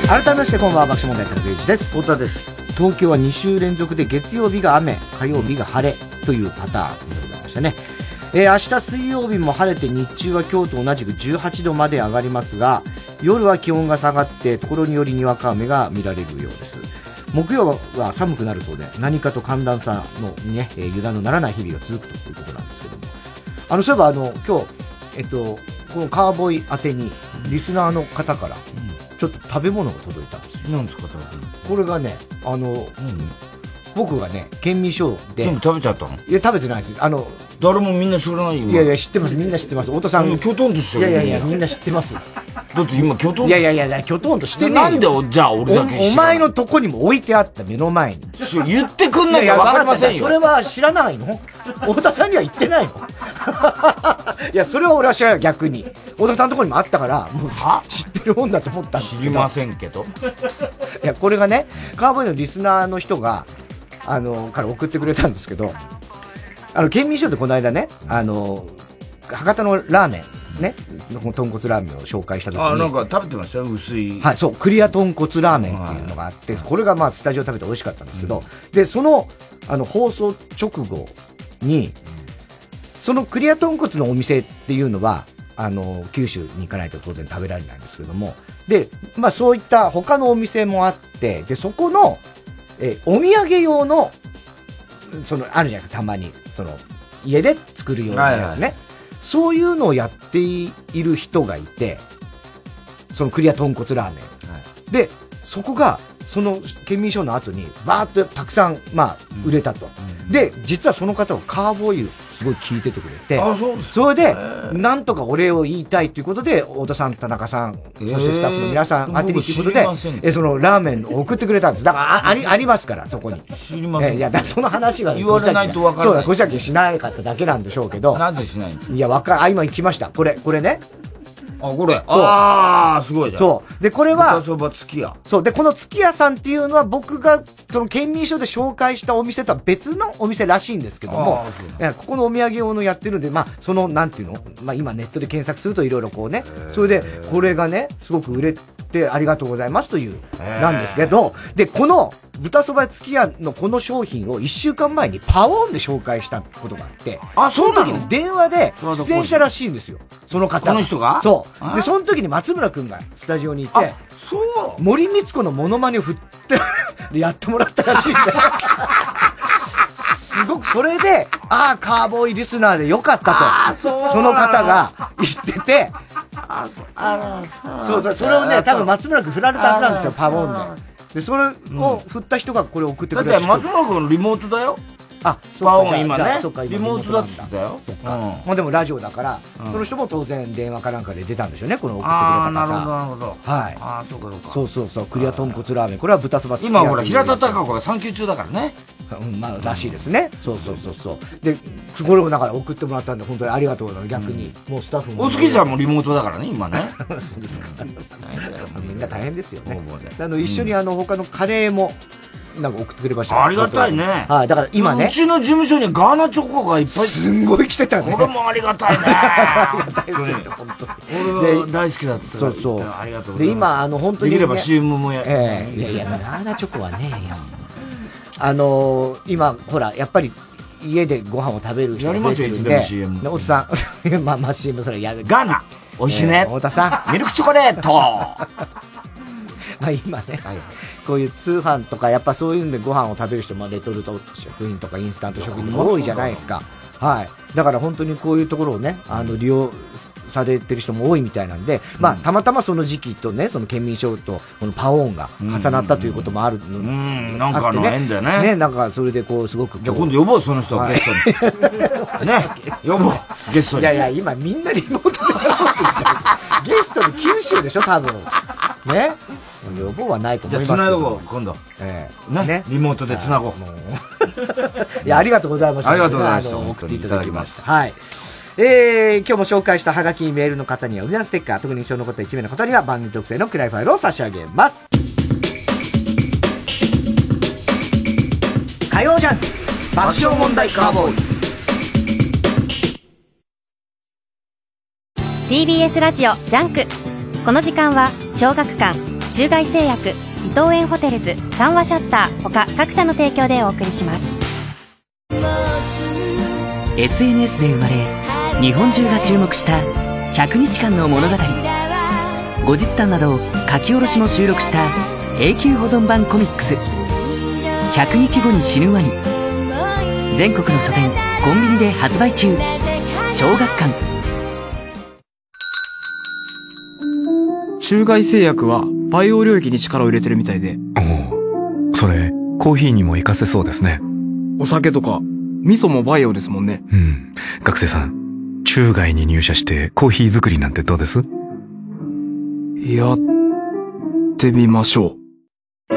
改めましてこんばんは爆笑問題田中裕です。太田です。東京は2週連続で月曜日が雨火曜日が晴れというパターンでございましたねえー、明日水曜日も晴れて日中は今日と同じく18度まで上がりますが夜は気温が下がってところによりにわか雨が見られるようです。木曜は寒くなるそうで何かと寒暖差のね、えー、油断のならない日々が続くということなんですけども。あのそういえばあの今日えっとこのカーボーイ宛てにリスナーの方から、ちょっと食べ物が届いたんですよ。何ですかこれがね、あの、僕がね、県民賞で。全部食べちゃったの？いや、食べてないです。あの、誰もみんな知らないよ。いやいや、知ってます。みんな知ってます。太田さん。キョトンとしてる。いやいやいや、みんな知ってます。だって今、キョトンいやいやいや、キョトンとしてねなんで、じゃあ俺だけお前のとこにも置いてあった目の前に。言ってくんなきゃわかりませんよ。それは知らないの太田さんには言ってないのいや、それは俺は知らない逆に。太田さんのとこにもあったから、もう知ってるもんだと思ったんですけど。知りませんけど。いや、これがね、カーボーイのリスナーの人が、あの、から送ってくれたんですけど、あの、県民賞でこの間ね、あの、博多のラーメン、ね、豚骨ラーメンを紹介した時に。あ、なんか食べてましたよ、薄い。はい、そう、クリア豚骨ラーメンっていうのがあって、これがまあスタジオ食べて美味しかったんですけど、うん、で、その、あの、放送直後に、そのクリア豚骨のお店っていうのは、あの、九州に行かないと当然食べられないんですけども、で、まあそういった他のお店もあって、で、そこの、えお土産用の、その、あるじゃないですか、たまに。その、家で作るようなやつね。はいはい、そういうのをやっている人がいて、そのクリア豚骨ラーメン。はい、で、そこが、その県民賞の後に、バーっとたくさん、まあ、売れたと。うん、で、実はその方はカーボーイすごい聞いててくれて、あそうですそれで、なんとかお礼を言いたいということで、太田さん、田中さん、そしてスタッフの皆さん宛てにということで、えそのラーメンを送ってくれたんです。だからありありますから、そこに。知りません。いや、だその話は言われないと分からない。そうだ、小崎しなかっただけなんでしょうけど。なぜしないんですか？いや、わかあ、今行きました。これ、これね。あ、これ。ああ、すごいじゃん。そう。で、これは、そば月屋。そう。で、この月屋さんっていうのは僕が、その県民賞で紹介したお店とは別のお店らしいんですけども、ここのお土産用のやってるんで、まあ、その、なんていうのまあ、今ネットで検索するといろいろこうね、それで、これがね、すごく売れてありがとうございますという、なんですけど、で、この、豚そば月屋のこの商品を1週間前にパオーンで紹介したことがあって、あ、そうなの？に電話で出演者らしいんですよ。その方。この人が？そう。で、その時に松村くんがスタジオにいて、そう森光子のモノマネを振って やってもらったらしいんだよ。すごくそれで、ああ、カーボーイリスナーでよかったと、その方が言ってて、あそうそう、それをね、多分松村君振られたはずなんですよ、パボンで。で、それを振った人がこれ送ってくれた。だって松村君リモートだよ。あ、パオン今ね。リモートだっつってたよ。そっか。まあでもラジオだから、その人も当然電話かなんかで出たんでしょうね、この送ってくれた方。ああ、なるほど、なるほど。はい。ああ、そうか、そうか。そうそうそう、クリア豚骨ラーメン。これは豚そば今ほら、平田孝子が産休中だからね。うん、まあ、らしいですね。そうそうそうそう。で、これをだから送ってもらったんで、本当にありがとうございます。逆に。もうスタッフも。お好きさんもリモートだからね、今ね。そうですか。みんな大変ですよね。あの、一緒にあの、他のカレーも、なんか送ってくれました、ありがたいね。はい、だから今ね。うちの事務所にガーナチョコがいっぱい。すんごい来てたね。これもありがたいね。ありがたいで本当俺は大好きだってそうそう。ありがとうで、今、あの、本当に、できれば CM もや。ええいやいや、ガーナチョコはね。あの今、ほら、やっぱり、家でご飯を食べる人が増えてるんで、太田さん、まあまあ CM それやる。ガーナ美味しいね。太田さん。ミルクチョコレート まあ今ね、はい、こういう通販とか、やっぱそういうんでご飯を食べる人もレトルト食品とかインスタント食品も多いじゃないですか。はい。だから本当にこういうところをね、あの、利用されてる人も多いみたいなんで、まあ、たまたまその時期とね、その県民賞と、このパオーンが重なったということもあるの、うん、なんかの縁だよね。ね、なんかそれでこう、すごく。じゃ今度呼ぼう、その人、ゲストに。ね、呼ぼう、ゲストに。いやいや、今みんなリモートでやろうとしてる。ゲストに九州でしょ、多分。ね。予防はないと思いますけど。じゃあ、つなごう、今度。ええー、ね。ね。リモートでつなごう。いや、ありがとうございました。ありがとうございました。送っていただきました。はい。えー、今日も紹介したハガキメールの方には、ウリアンステッカー、特に印象に残った1名の方には番組特製のクライファイルを差し上げます。火曜ジャン爆笑問題カーボーイ。TBS ラジオジャンクこの時間は小学館中外製薬伊藤園ホテルズ三和シャッター他各社の提供でお送りします。SNS で生まれ日本中が注目した100日間の物語。後日談など書き下ろしも収録した永久保存版コミックス。100日後に死ぬワニ。全国の書店コンビニで発売中。小学館。中外製薬はバイオ領域に力を入れてるみたいで。おお。それ、コーヒーにも活かせそうですね。お酒とか、味噌もバイオですもんね。うん。学生さん、中外に入社してコーヒー作りなんてどうです？やってみましょう。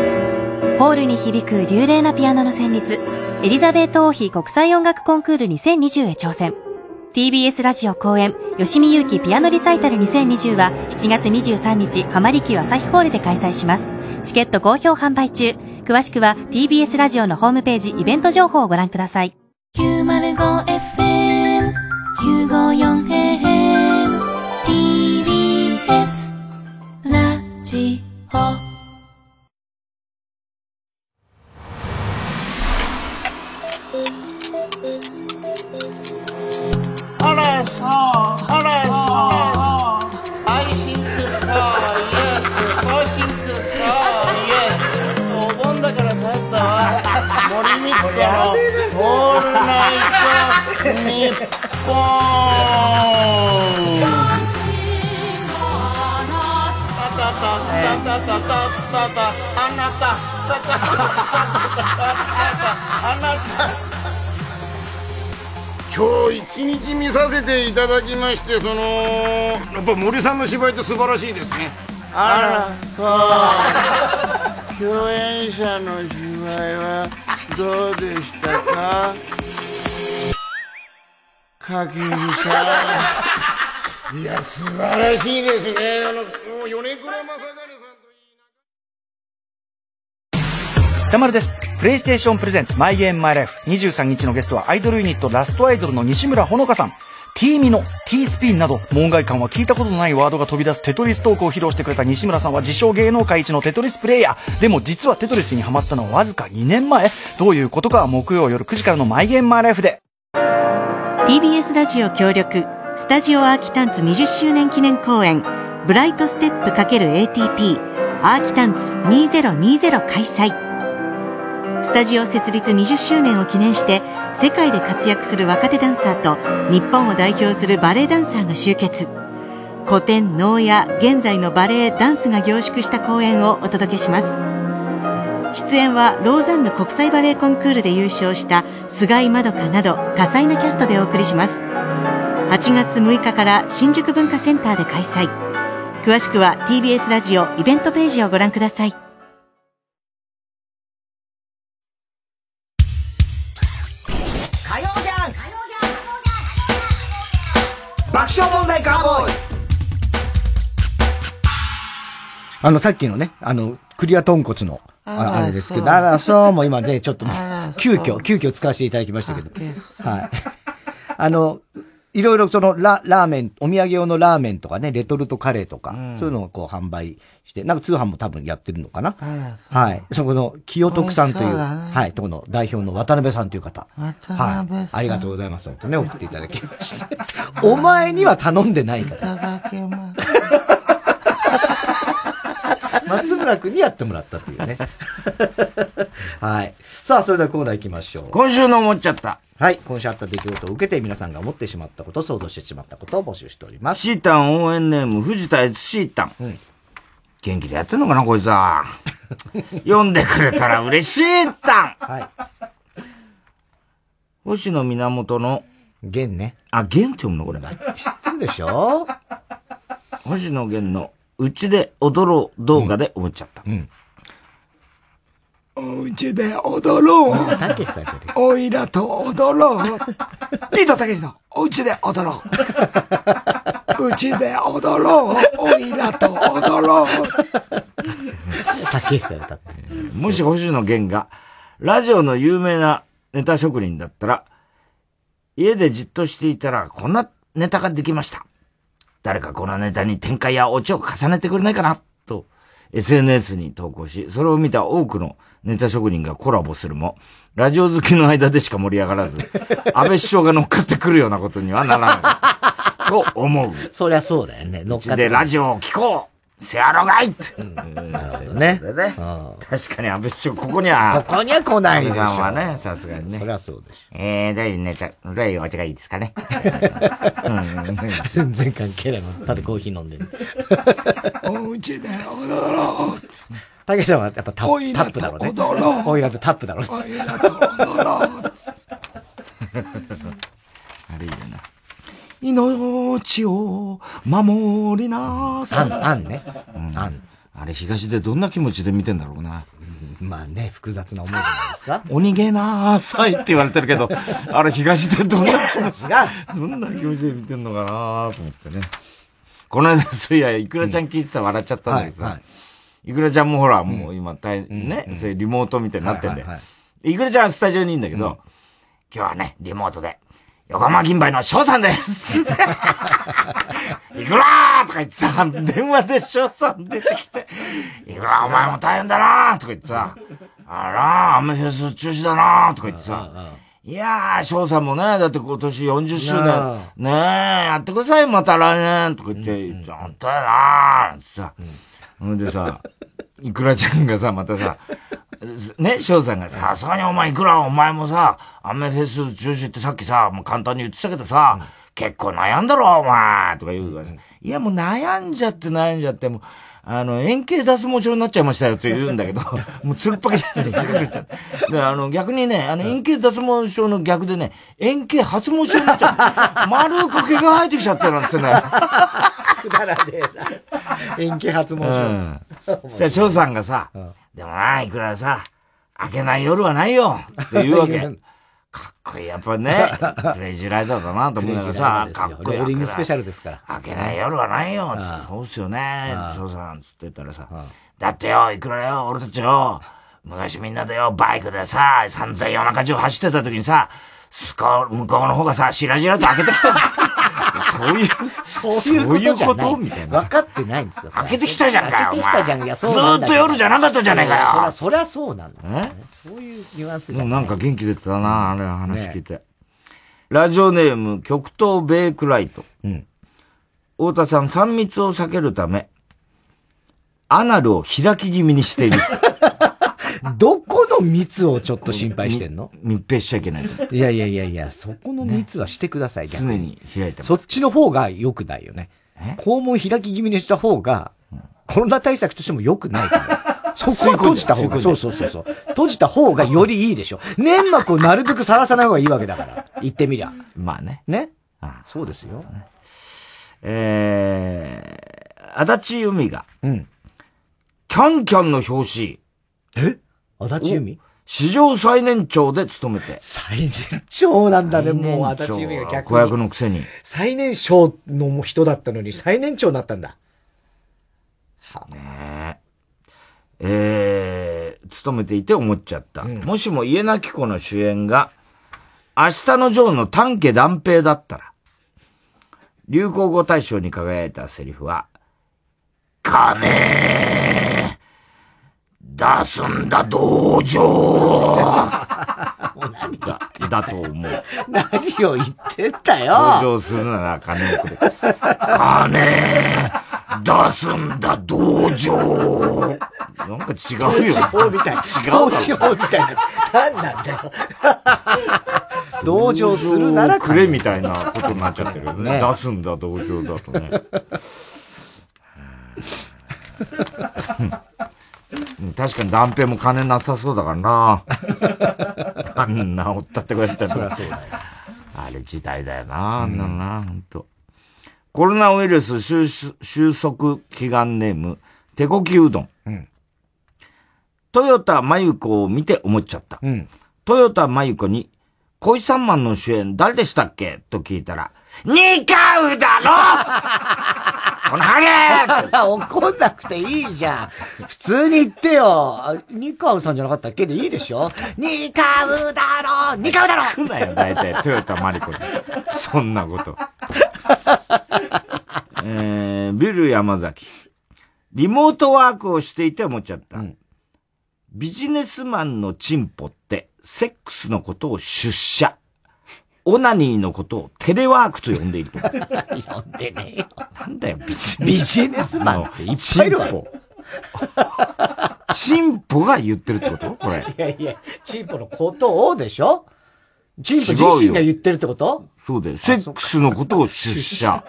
ホールに響く流麗なピアノの旋律、エリザベート王妃国際音楽コンクール2020へ挑戦。TBS ラジオ公演、吉見祐希ピアノリサイタル2020は7月23日、浜離宮朝日ホールで開催します。チケット好評販売中。詳しくは TBS ラジオのホームページイベント情報をご覧ください。905FM、タあなたタタタタタタあなた。今日一日見させていただきましてそのやっぱ森さんの芝居って素晴らしいですね。あらそう。共演者の芝居はどうでしたか？かけるさん。いや素晴らしいですね。あのもう米倉正成さん歌丸です。プレイステーションプレゼンツマイゲームマイライフ。23日のゲストはアイドルユニットラストアイドルの西村ほのかさん。T ミノ、T スピンなど、門外観は聞いたことのないワードが飛び出すテトリストークを披露してくれた西村さんは自称芸能界一のテトリスプレイヤー。でも実はテトリスにハマったのはわずか2年前。どういうことかは木曜夜9時からのマイゲームマイライフで。TBS ラジオ協力、スタジオアーキタンツ20周年記念公演、ブライトステップ ×ATP、アーキタンツ2020開催。スタジオ設立20周年を記念して世界で活躍する若手ダンサーと日本を代表するバレエダンサーが集結。古典能や現在のバレエダンスが凝縮した公演をお届けします。出演はローザンヌ国際バレエコンクールで優勝した菅井まどかなど多彩なキャストでお送りします。8月6日から新宿文化センターで開催。詳しくは TBS ラジオイベントページをご覧ください。あの、さっきのね、あの、クリア豚骨の、ああれですけど、あら、そうも今ね、ちょっと、急遽、急遽使わせていただきましたけど。はい。あの、いろいろそのラ、ラーメン、お土産用のラーメンとかね、レトルトカレーとか、そういうのをこう販売して、なんか通販も多分やってるのかな。はい。そこの、清徳さんという、美味しそうだねはい、とこの代表の渡辺さんという方。渡辺さんはい。ありがとうございます。とね、送っていただきまして。お前には頼んでないから。いただけます。松村君にやってもらったっていうね。はい。さあ、それではコーナー行きましょう。今週の思っちゃった。はい。今週あった出来事を受けて皆さんが思ってしまったこと、想像してしまったことを募集しております。シータン応援ネーム、藤田悦シータン。元気でやってんのかな、こいつは。読んでくれたら嬉しいたん。はい。星野源の、源ね。あ、源って読むのこれ。知ってるでしょ？星野源の、うちで踊ろう動画で思っちゃった。うん。おうちで踊ろう。たけしさんじゃねおいらと踊ろう。ビートたけしの、おうちで踊ろう。うちで踊ろう。おいらと踊ろう。たけしさん歌って。もし星野源が、ラジオの有名なネタ職人だったら、家でじっとしていたら、こんなネタができました。誰かこのネタに展開やオチを重ねてくれないかなと、SNS に投稿し、それを見た多くのネタ職人がコラボするも、ラジオ好きの間でしか盛り上がらず、安倍首相が乗っかってくるようなことにはならない。と思う。そりゃそうだよね。乗っうちでラジオを聞こうせやろがいって。なるほどね。それね。確かに安倍首相、ここには。ここには来ないでしょはね、さすがにね。そりゃそうでしょ。えー、どういうネタ、どういうお茶がいいですかね。全然関係ないもん。ただコーヒー飲んでる。おうちで踊ろう。たけしさんはやっぱタップだろうね。踊ろうおいらとタップだろうね。おいらと踊ろう。あれい いよな。命を守りなさい。あん、あんね。あん。あれ東でどんな気持ちで見てんだろうな。まあね、複雑な思いじゃないですか。お逃げなさいって言われてるけど、あれ東でどんな気持ち違う。どんな気持ちで見てんのかなと思ってね。この間、そういや、いくらちゃん聞いてたら笑っちゃったんだけどさ、いくらちゃんもほら、もう今大変、ね、そういうリモートみたいになってんで。いくらちゃんはスタジオにいるんだけど、今日はね、リモートで、横浜銀杯の翔さんです。いくらーとか言ってさ、電話で翔さん出てきて、いくらお前も大変だなーとか言ってさ、あらー、アメフェス中止だなーとか言ってさ、いやー、翔さんもね、だって今年40周年、ねえ、やってください、また来年とか言って、ちょっとやなーってさ、ほんでさ、いくらちゃんがさ、またさ、ね、翔さんがさ、さすがにお前いくらお前もさ、アメフェス中止ってさっきさ、もう簡単に言ってたけどさ、結構悩んだろ、お前とか言うからさ、いやもう悩んじゃって悩んじゃって、もう、あの、円形脱毛症になっちゃいましたよって言うんだけど、もうつるっぱけちゃって、で、あの、逆にね、あの、円形脱毛症の逆でね、円形発毛症になっちゃう。丸く毛が生えてきちゃってなんつってね。くだらねえな。円形発毛症。うん。そしたら、翔さんがさ、でもな、いくらさ、明けない夜はないよって言うわけ。かっこいい、やっぱね、クレイジーライダーだなと思いながらさ、かっこいい。ローリングスペシャルですから。明けない夜はないよそうっすよね、翔さん、つって言ったらさ、だってよ、いくらよ、俺たちよ、昔みんなでよ、バイクでさ、散々夜中中走ってた時にさ、すこ向こうの方がさ、しらじらと開けてきたじゃん。そういう、そういうことみたいな。分かってないんですよ。開けてきたじゃんかよ。開けてきたじゃん。いや、そうずーっと夜じゃなかったじゃねえかよ。そりゃ、そりゃそうなんだ。えそういうニュアンスじもゃなんか元気出てたな、あれ話聞いて。ラジオネーム、極東ベイクライト。うん。太田さん、3密を避けるため、アナルを開き気味にしている。どこの密をちょっと心配してんの？密閉しちゃいけない。いやいやいやいや、そこの密はしてください、常に開いてます。そっちの方が良くないよね。肛門開き気味にした方が、コロナ対策としても良くないと思う。そこは閉じた方が、そうそうそうそう。閉じた方がよりいいでしょ。粘膜をなるべくさらさない方がいいわけだから。言ってみりゃ。まあね。ね？そうですよ。えー、足立由美が、うん。キャンキャンの表紙。え？足立由美？史上最年長で務めて。最年長なんだね、もう足立由美が逆に。子役のくせに。最年少の人だったのに最年長になったんだ。はねえ。えー、勤めていて思っちゃった。もしも家なき子の主演が、明日のジョーの丹家断平だったら、流行語大賞に輝いたセリフは、金出すんだ道場 だ、だと思う。何を言ってんだよ登場するなら金をくれ。金出すんだ道場なんか違うよ。地方みたい。違う地方みたいな。何なんだよ。同情するならくれみたいなことになっちゃってるよね。ね出すんだ道場だとね。うん確かに断片も金なさそうだからな。あんなおったってこうやったら。あれ時代だよな、あんなのな、ほんと。コロナウイルス収収束祈願ネーム、手こきうどん。うん豊田真由子を見て思っちゃった。うん。豊田真由子に、恋三万の主演誰でしたっけ？と聞いたら、ニカウだろこのハゲ 怒んなくていいじゃん。普通に言ってよ。あニカウさんじゃなかったっけ？でいいでしょ？ニカウだろニカウだろ来なよ、大体、豊田真理子に。そんなこと。えー、ビル山崎。リモートワークをしていて思っちゃった。ビジネスマンのチンポって、セックスのことを出社。オナニーのことをテレワークと呼んでいると。呼んでねえよ。なんだよ、ビジビジネスマンっていっぱいいるわチンポ。が言ってるってこと？これ。いやいや、チンポのことをでしょ？チンポ自身が言ってるってこと？そうだよ。セックスのことを出社。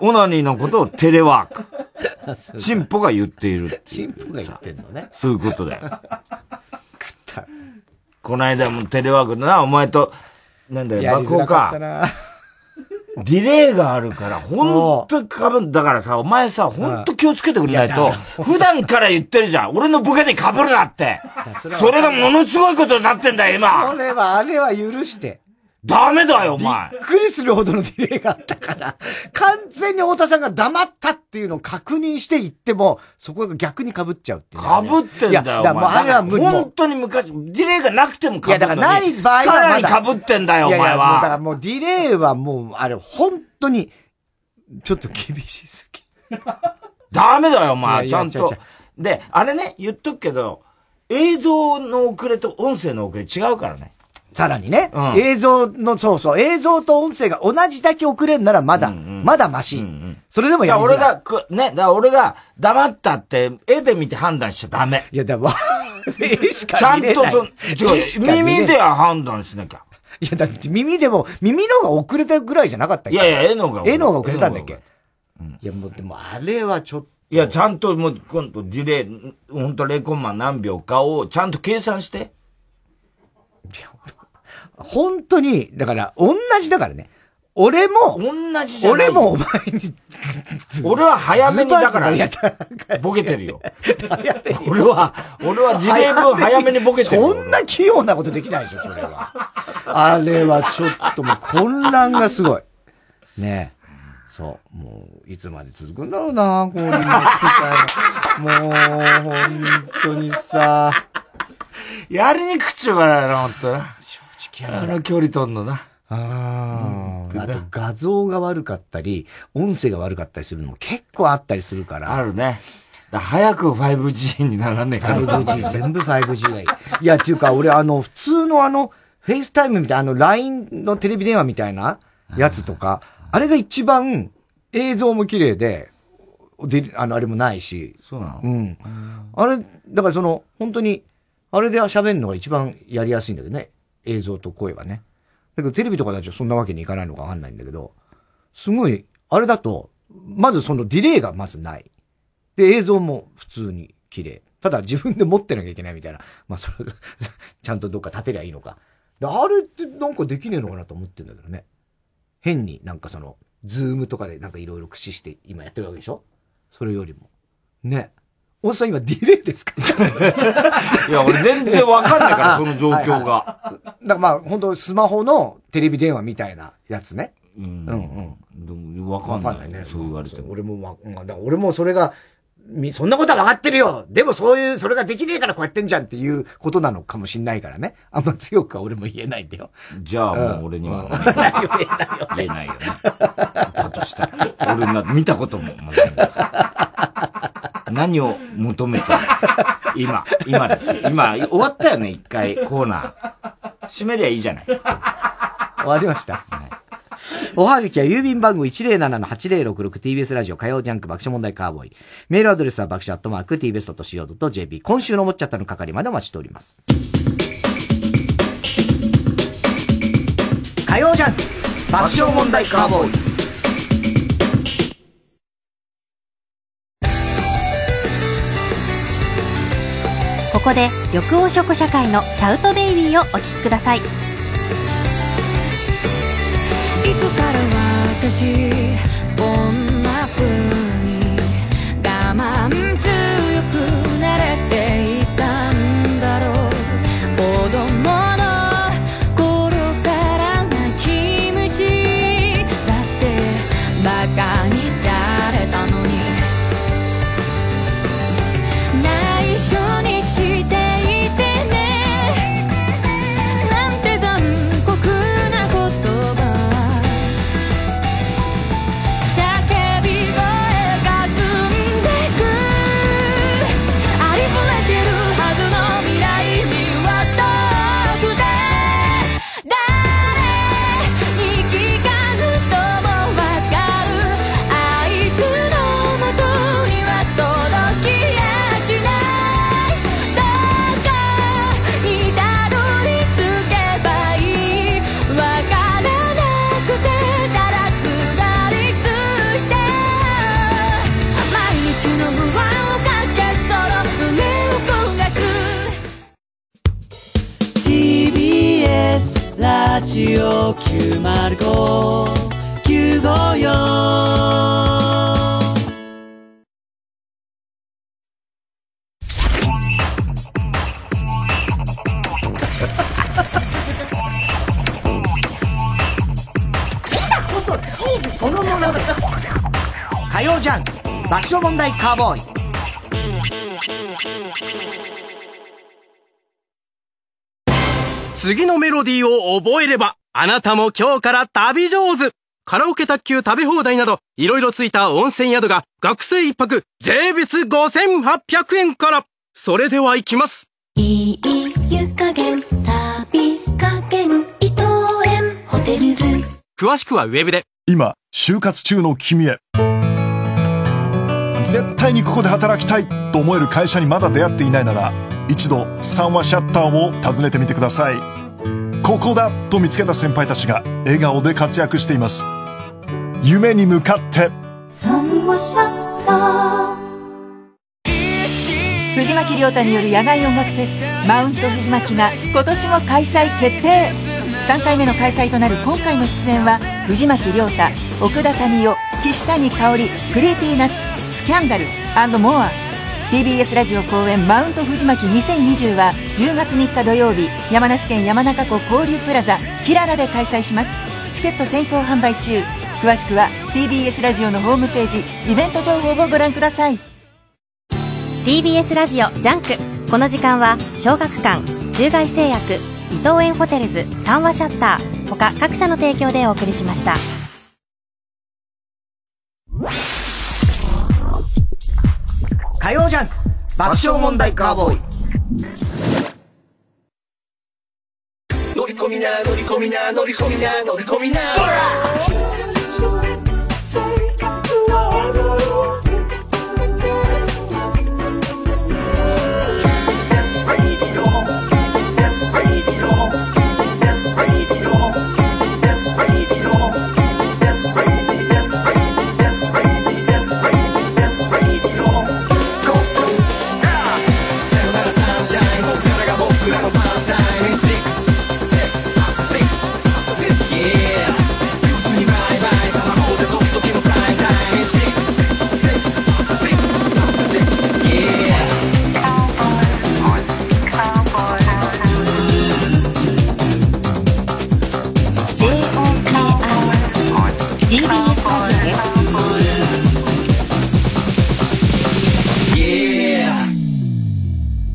オナニーのことをテレワーク。チンポが言っているっていうチンポが言ってんのね。そういうことだよ。この間もテレワークだな、お前と、なんだよ、爆豪か。ディレイがあるから、ほんとかぶん、だからさ、お前さ、ほんと気をつけてくれないと普段から言ってるじゃん。俺のボケに被るなって。それがものすごいことになってんだよ、そ今。れは、あれは許して。ダメだよ、お前。びっくりするほどのディレイがあったから、完全に太田さんが黙ったっていうのを確認して言っても、そこが逆に被っちゃうっていうね、被ってんだよ、いやだからお前。もうあれは無理。本当に昔、ディレイがなくても被いや、だからない場合は。さらに被ってんだよ、おいやいや前もうだからは。もうディレイはもう、あれ、本当に、ちょっと厳しすぎ。ダメだよ、おい前。やいちゃんと。で、あれね、言っとくけど、映像の遅れと音声の遅れ違うからね。さらにね、うん。映像の、そうそう、映像と音声が同じだけ遅れんならまだ、まだマシ。それでもいや、やりづらい。俺が、くね、だから俺が黙ったって、絵で見て判断しちゃダメ。いや、だから、ちゃんとそ、絵し違う、か見れない。耳では判断しなきゃ。いや、だって耳でも、耳の方が遅れたぐらいじゃなかったっけ？いやいや絵の方が絵の方が遅れたんだっけ？絵のいや、もう、でも、あれはちょっと。いや、ちゃんともう、今度、ディレイ、ほんと0コンマ何秒かを、ちゃんと計算して。本当に、だから、同じだからね。俺も、同じじゃない俺もお前に、俺は早めにだからボケてるよ。俺は、俺はディレイ分早めにボケてるよ。そんな器用なことできないでしょ、それは。あれはちょっともう混乱がすごい。ねえ。そう。もう、いつまで続くんだろうな、こういうのみたいな。もう、本当にさ。やりにくっちゅうからな、ほんとな。正直あの距離取んのな。ああ。あと画像が悪かったり、音声が悪かったりするのも結構あったりするから。あるね。だ早く 5G にならねえか 5G、全部 5G がいい。いや、っていうか、俺、あの、普通のあの、フェイスタイムみたいな、あの、LINE のテレビ電話みたいなやつとか、あれが一番映像も綺麗で、で、あの、あれもないし。そうなの？うん。あれ、だからその、本当に、あれで喋るのが一番やりやすいんだけどね。映像と声はね。だけどテレビとかだとそんなわけにいかないのかわかんないんだけど、すごい、あれだと、まずそのディレイがまずない。で、映像も普通に綺麗。ただ自分で持ってなきゃいけないみたいな。まあそれ、ちゃんとどっか立てりゃいいのか。であれってなんかできねえのかなと思ってんだけどね。変になんかその、ズームとかでなんかいろいろ駆使して今やってるわけでしょ？それよりも。ね。おっさん今ディレイですか？いや、俺全然わかんないから、その状況が。はいはいだからまあ本当スマホのテレビ電話みたいなやつね。うん。うんうん。でもわかんないね。そう言われても。俺もまあ、まあだ俺もそれがみそんなことは分かってるよでもそういう、それができねえからこうやってんじゃんっていうことなのかもしんないからね。あんま強くは俺も言えないんだよ。じゃあもう俺には、言えないよね。だとしたら。俺な、見たことももないんだから。何を求めて今、今ですよ。今、終わったよね、一回コーナー。閉めりゃいいじゃない。終わりました。おはがきは郵便番号 107-8066TBS ラジオ火曜ジャンク爆笑問題カーボーイ。メールアドレスは爆笑アットマーク TBS.CO.JP。今週のもっちゃったの係までお待ちしております。火曜ジャンク爆笑問題カーボーイ。ここで緑黄色社会のシャウトベイビーをお聴きください。いつから私こんな風火曜ジャン爆笑問題カーボーイ次のメロディーを覚えれば、あなたも今日から旅上手カラオケ卓球食べ放題など、いろいろついた温泉宿が、学生一泊、税別5800円から。それでは行きます。いい湯加減旅加減伊藤園ホテルズ詳しくはウェブで。今、就活中の君へ。絶対にここで働きたいと思える会社にまだ出会っていないなら、一度三話シャッターを訪ねてみてください。ここだと見つけた先輩たちが笑顔で活躍しています。夢に向かって。三話シャッター藤巻亮太による野外音楽フェスマウント藤巻が今年も開催決定3回目の開催となる今回の出演は藤巻亮太奥田民生岸谷香織 Creepy Nuts スキャンダルモア TBS ラジオ公演マウント藤巻2020は10月3日土曜日山梨県山中湖交流プラザキララで開催します。チケット先行販売中。詳しくは TBS ラジオのホームページイベント情報をご覧ください。TBS ラジオジャンク。この時間は小学館中外製薬伊藤園ホテルズ三話シャッター他各社の提供でお送りしました。火曜ジャンク。爆笑問題カーボーイ。乗り込みな乗り込みな乗り込みな乗り込みな「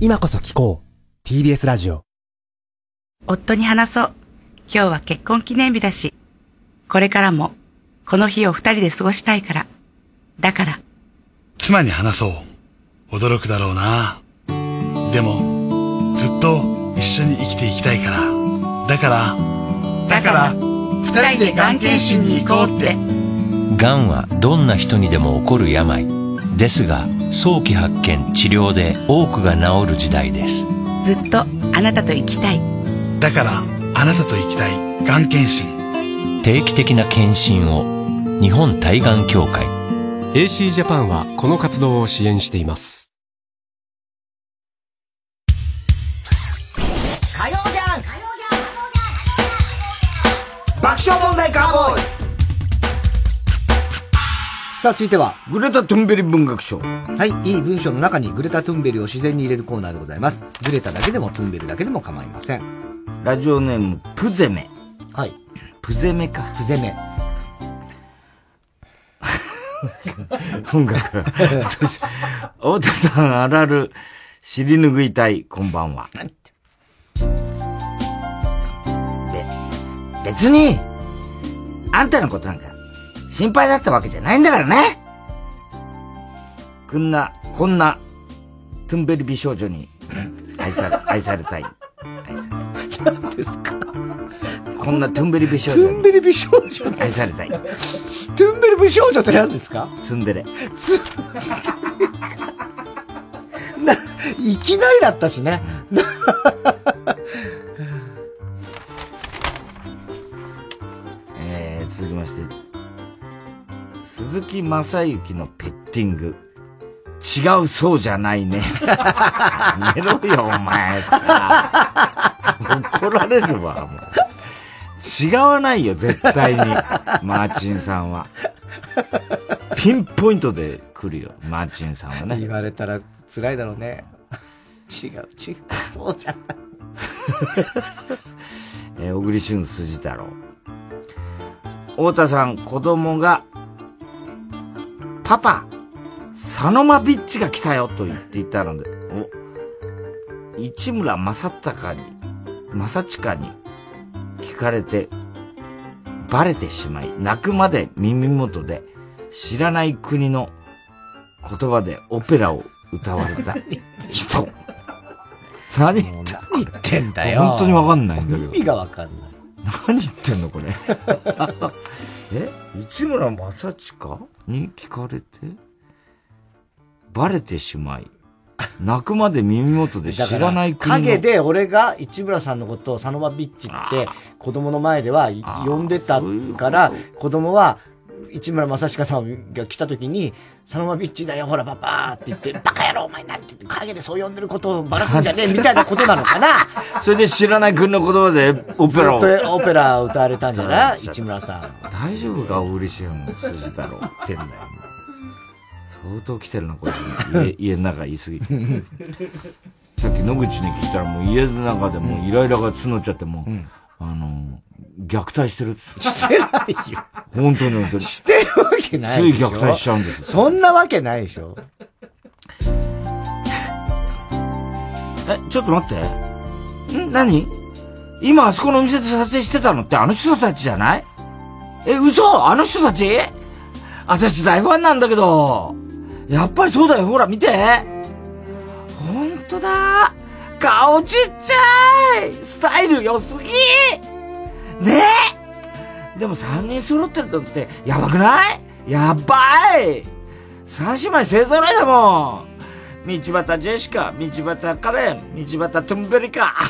今こそ聞こう。TBS ラジオ。夫に話そう。今日は結婚記念日だし、これからも、この日を二人で過ごしたいから。だから、妻に話そう。驚くだろうな。でも、ずっと一緒に生きていきたいから。だから、だから、二人でがん検診に行こうって。がんはどんな人にでも起こる病ですが早期発見治療で多くが治る時代ですずっとあなたと生きたい。だから、あなたと生きたい。がん検診。定期的な検診を日本対がん協会 AC ジャパンはこの活動を支援しています火曜じゃん爆笑問題カーボーイ続いては、グレタ・トゥンベリ文学賞。はい、いい文章の中にグレタ・トゥンベリを自然に入れるコーナーでございます。グレタだけでもトゥンベリだけでも構いません。ラジオネーム、プゼメ。はい。プゼメか。プゼメ。音楽。私太田さんあるある、尻拭いたい、こんばんは。で、別に、あんたのことなんか、心配だったわけじゃないんだからねこんな、こんな、トゥンベリ美少女に、愛され、愛されたい。愛され何ですか？こんなトゥンベリ美少女にトゥンベリ美少女？愛されたい。トゥンベリ美少女って何ですか？ツンデレ。つ、な、いきなりだったしね。鈴木正幸のペッティング。違うそうじゃないね。寝ろよ、お前さ。怒られるわ、もう。違わないよ、絶対に。マーチンさんは。ピンポイントで来るよ、マーチンさんはね。言われたら辛いだろうね。違う、違う、そうじゃない。えー小栗旬筋太郎。太田さん、子供が、パパ、サノマビッチが来たよと言っていたので、お、市村正隆に、正親に聞かれて、バレてしまい、泣くまで耳元で、知らない国の言葉でオペラを歌われた人。何言って言ってんだよ。本当にわかんないんだけど。意味がわかんない。何言ってんのこれ。え？市村正親？に聞かれてバレてしまい、泣くまで耳元で知らない国の。影で俺が市村さんのことをサノマビッチって子供の前では呼んでたから、子供は市村正親さんが来た時に、サノマビッチだよ、ほらパパって言って、バカ野郎お前なんて言って影でそう呼んでることをばらすんじゃねえみたいなことなのかなそれで知らない国の言葉でオペラを。オペラ歌われたんじゃない市村さん。大丈夫か小栗旬筋太郎ってんだよ。相当来てるな、これ。家、家の中言い過ぎ。さっき野口に聞いたらもう家の中でもイライラが募っちゃってもう、あの、虐待してるっつって。してないよ。本当に本当に。してるわけないでしょつい虐待しちゃうんですよ。そんなわけないでしょ。え、ちょっと待って。ん？何？今あそこのお店で撮影してたのってあの人たちじゃない？え、嘘？あの人たち？私大ファンなんだけど。やっぱりそうだよ。ほら見て。ほんとだ。顔ちっちゃいスタイル良すぎねえでも三人揃ってるのってやばくない？やばい三姉妹勢揃いだもん道端ジェシカ、道端カレン、道端トゥンベリカ。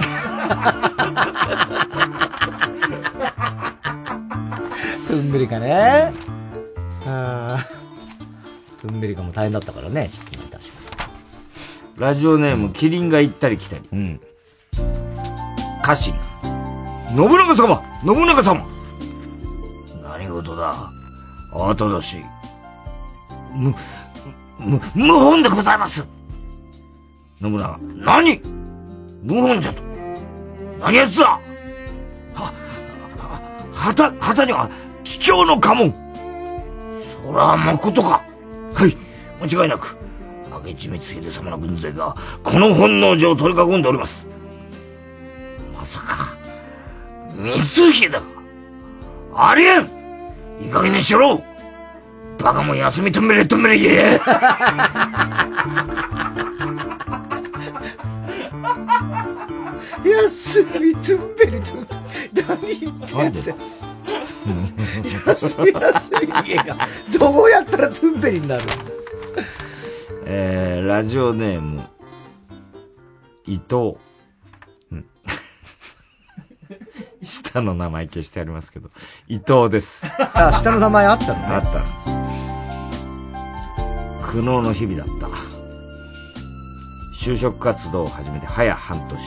トゥンベリカね。あートゥンベリカも大変だったからね。ラジオネーム、キリンが行ったり来たり。家臣。信長様信長様何事だあただし。む、む、無本でございます信長。何無本じゃと何やつだは、は、旗、旗には、桔梗の家紋そら、まことかはい、間違いなく。明智光秀様の軍勢が、この本能寺を取り囲んでおります。まさか、光秀かありえん。いい加減にしろ。バカも休みとめれとめれ言え。休みトゥンベリトゥン何言ってんだ。なんで？休み休み。家がどうやったらトゥンベリになる？えー、ラジオネーム、伊藤。うん 下の名前消してありますけど、伊藤です。あ下の名前あったのねあったんです。苦悩の日々だった。就職活動を始めて早半年。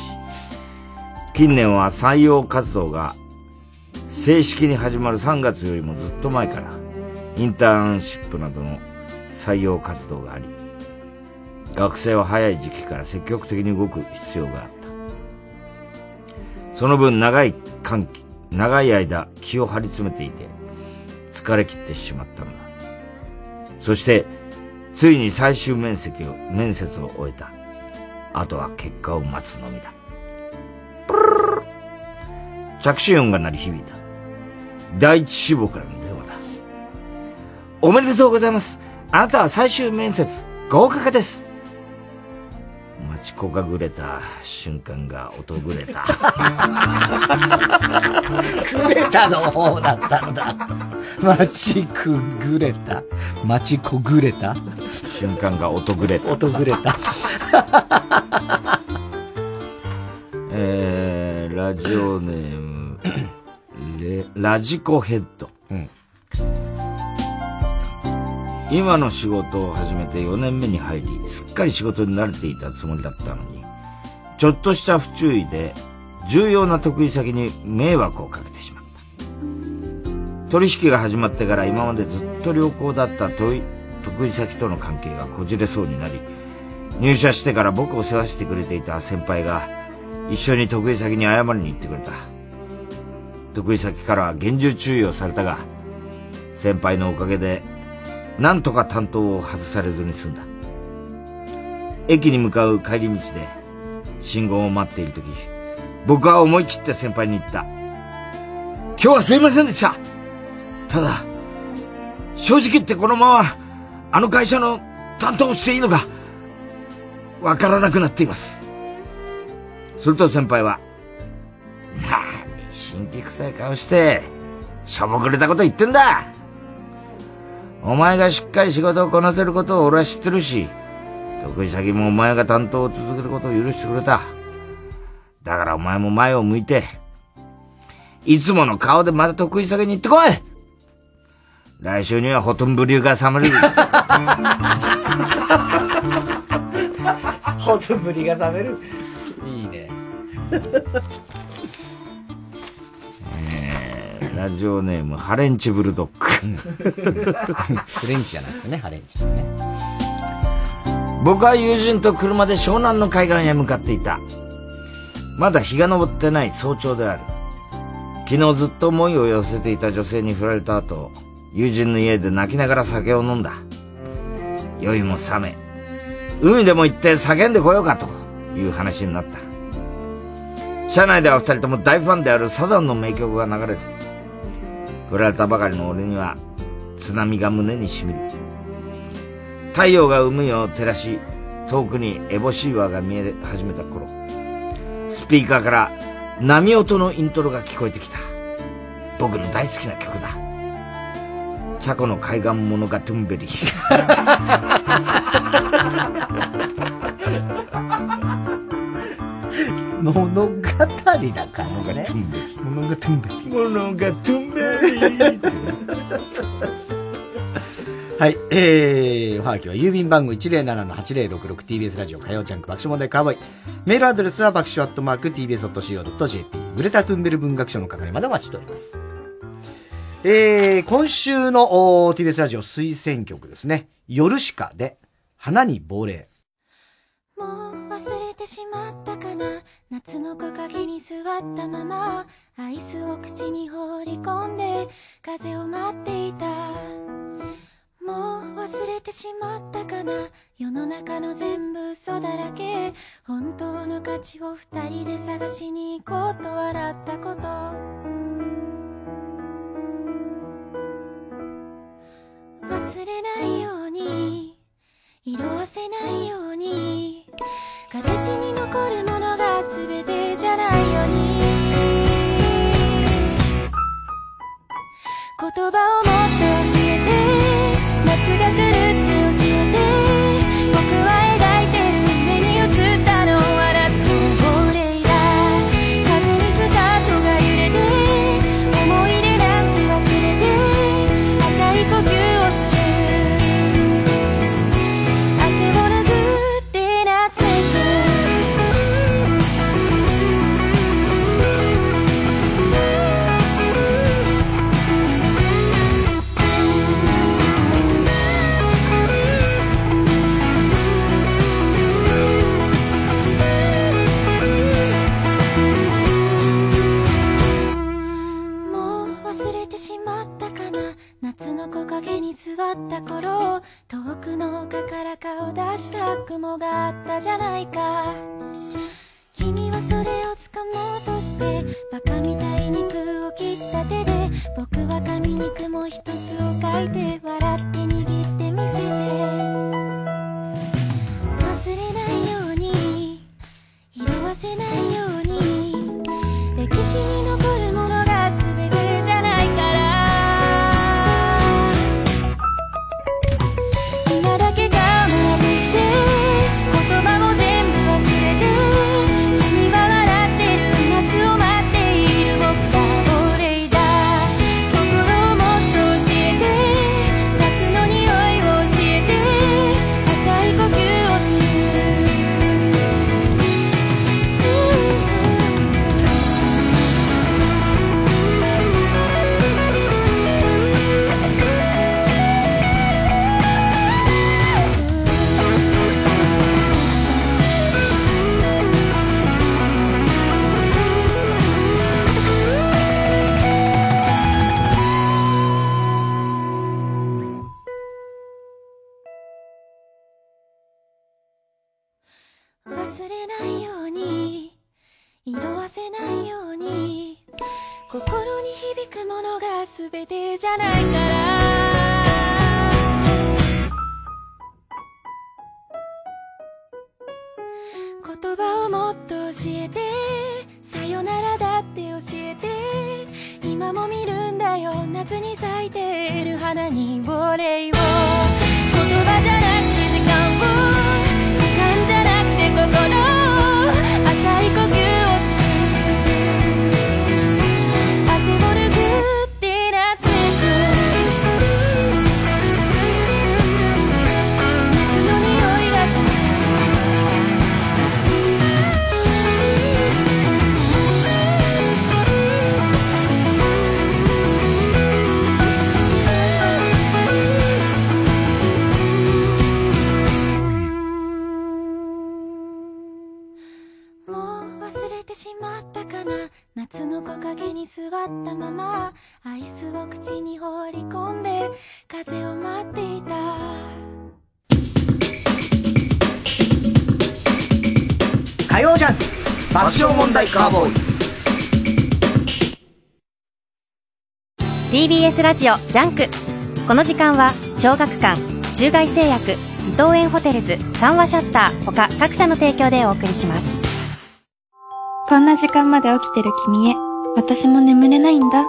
近年は採用活動が正式に始まる3月よりもずっと前から、インターンシップなどの採用活動があり、学生は早い時期から積極的に動く必要があった。その分長い寒気、長い間気を張り詰めていて、疲れ切ってしまったのだ。そして、ついに最終面接を、面接を終えた。あとは結果を待つのみだ。プルルル着信音が鳴り響いた。第一志望からの電話だ。おめでとうございます。あなたは最終面接、合格です。待ち焦がぐれた瞬間が訪れた。くれたの方だったんだ。待ちくぐれた。待ちこぐれた。瞬間が訪れた。訪れた。えー、ラジオネーム、レラジコヘッド。今の仕事を始めて4年目に入り、すっかり仕事に慣れていたつもりだったのに、ちょっとした不注意で、重要な得意先に迷惑をかけてしまった。取引が始まってから今までずっと良好だった得意得意先との関係がこじれそうになり、入社してから僕を世話してくれていた先輩が、一緒に得意先に謝りに行ってくれた。得意先からは厳重注意をされたが、先輩のおかげで、なんとか担当を外されずに済んだ。駅に向かう帰り道で、信号を待っているとき、僕は思い切って先輩に言った。今日はすいませんでしたただ、正直言ってこのまま、あの会社の担当をしていいのか、わからなくなっています。すると先輩は、なに、神秘臭い顔して、しょぼくれたこと言ってんだお前がしっかり仕事をこなせることを俺は知ってるし、得意先もお前が担当を続けることを許してくれた。だからお前も前を向いて、いつもの顔でまた得意先に行ってこい来週にはほとんど流が冷める。ほとぶりが冷める。いいね。ラジオネーム、ハレンチブルドッグ。フレンチじゃなくてね、ハレンチね。僕は友人と車で湘南の海岸へ向かっていた。まだ日が昇ってない早朝である。昨日ずっと思いを寄せていた女性に振られた後、友人の家で泣きながら酒を飲んだ。酔いも冷め、海でも行って叫んでこようかという話になった。車内では二人とも大ファンであるサザンの名曲が流れる。振られたばかりの俺には津波が胸にしみる。太陽が海を照らし、遠くにエボシーワーが見え始めた頃、スピーカーから波音のイントロが聞こえてきた。僕の大好きな曲だ。チャコの海岸物語トゥンベリー物 語だからね。物語トゥンベリ。物語トゥンベリはい。えー、おはがきは郵便番号 107-8066TBS ラジオ火曜ジャンク爆笑問題カーボーイ。メールアドレスは爆笑アットマーク TBS.CO.JP。グレタ・トゥンベル文学賞の係までお待ちしております。えー、今週の TBS ラジオ推薦曲ですね。夜しかで、花に亡霊。もう忘れてしまった夏の木陰に座ったままアイスを口に放り込んで風を待っていた。もう忘れてしまったかな。世の中の全部嘘だらけ。本当の価値を二人で探しに行こうと笑ったこと。忘れないように色あせないように。形に残るものが全てじゃないように。言葉をもっと教えて。夏が来るって遠くの丘から顔出した雲があったじゃないか。君はそれを掴もうとしてバカみたい肉を切った手で僕は紙に雲一つを書いて笑って握ってみせて。忘れないように色あせないように歴史に全てじゃないから。言葉をもっと教えて。さよならだって教えて。今も見るんだよ。夏に咲いている花にお礼を。言葉じゃ夏の木陰に座ったままアイスを口に放り込んで風を待っていた。火曜ジャンク爆笑問題カーボーイ。TBS ラジオジャンク。この時間は小学館中外製薬伊藤園ホテルズ三和シャッター他各社の提供でお送りしますこんな時間まで起きてる君へ、私も眠れないんだ。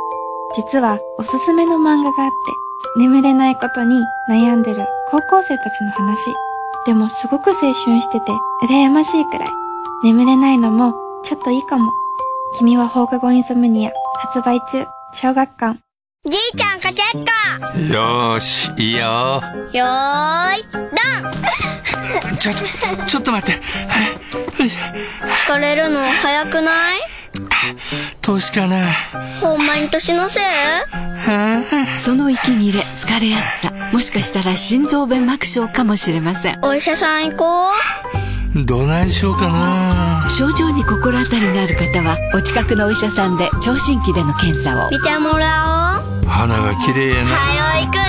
実はおすすめの漫画があって、眠れないことに悩んでる高校生たちの話。でもすごく青春してて、羨ましいくらい。眠れないのも、ちょっといいかも。君は放課後インソムニア、発売中、小学館。じいちゃんかけっこよーし、いいよ。よーい、ドンちょ、ちょ、ちょっと待って。疲れるの早くない？年かな。ほんまに年のせいその息切れ、疲れやすさ、もしかしたら心臓弁膜症かもしれません。お医者さん行こうどないしようかな。症状に心当たりがある方は、お近くのお医者さんで聴診器での検査を。見てもらおう花が綺麗やな。はよ行くで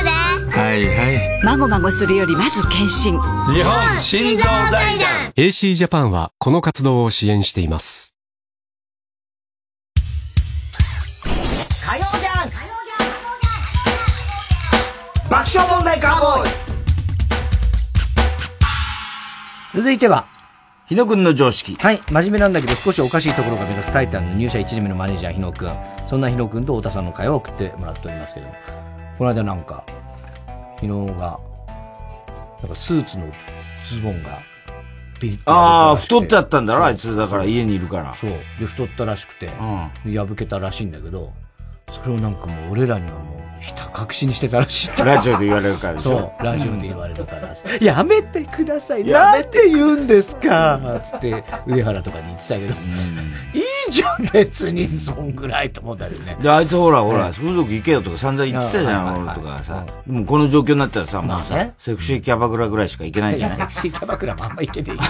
はいはいまごまごするよりまず検診日本心臓財団 AC ジャパンはこの活動を支援しています。火曜じゃん爆笑問題カーボーイ続いては、日野くんの常識。はい。真面目なんだけど少しおかしいところが目立つタイタンの入社1年目のマネージャー日野くん。そんな日野くんと太田さんの会を送ってもらっておりますけど、この間なんか、日野が、なんかスーツのズボンが、ピリッとああ、太っ破けてあったんだろ、あいつ。だから家にいるから。そう。で、太ったらしくて、破けたらしいんだけど、それをなんかもう俺らにはもう、ひた隠しにしてたらしい。ラジオで言われるからでしょそう、ラジオで言われるから。やめてください。なんて言うんですかつって、上原とかに言ってたけど、いいじゃん、別に、そんぐらいと思ったよね。で、あいつほらほら、ね風俗行けよとか散々言ってたじゃん、俺とかさ。でもこの状況になったらさ、もうさセクシーキャバクラぐらいしか行けないじゃないセクシーキャバクラもあんまいけていい。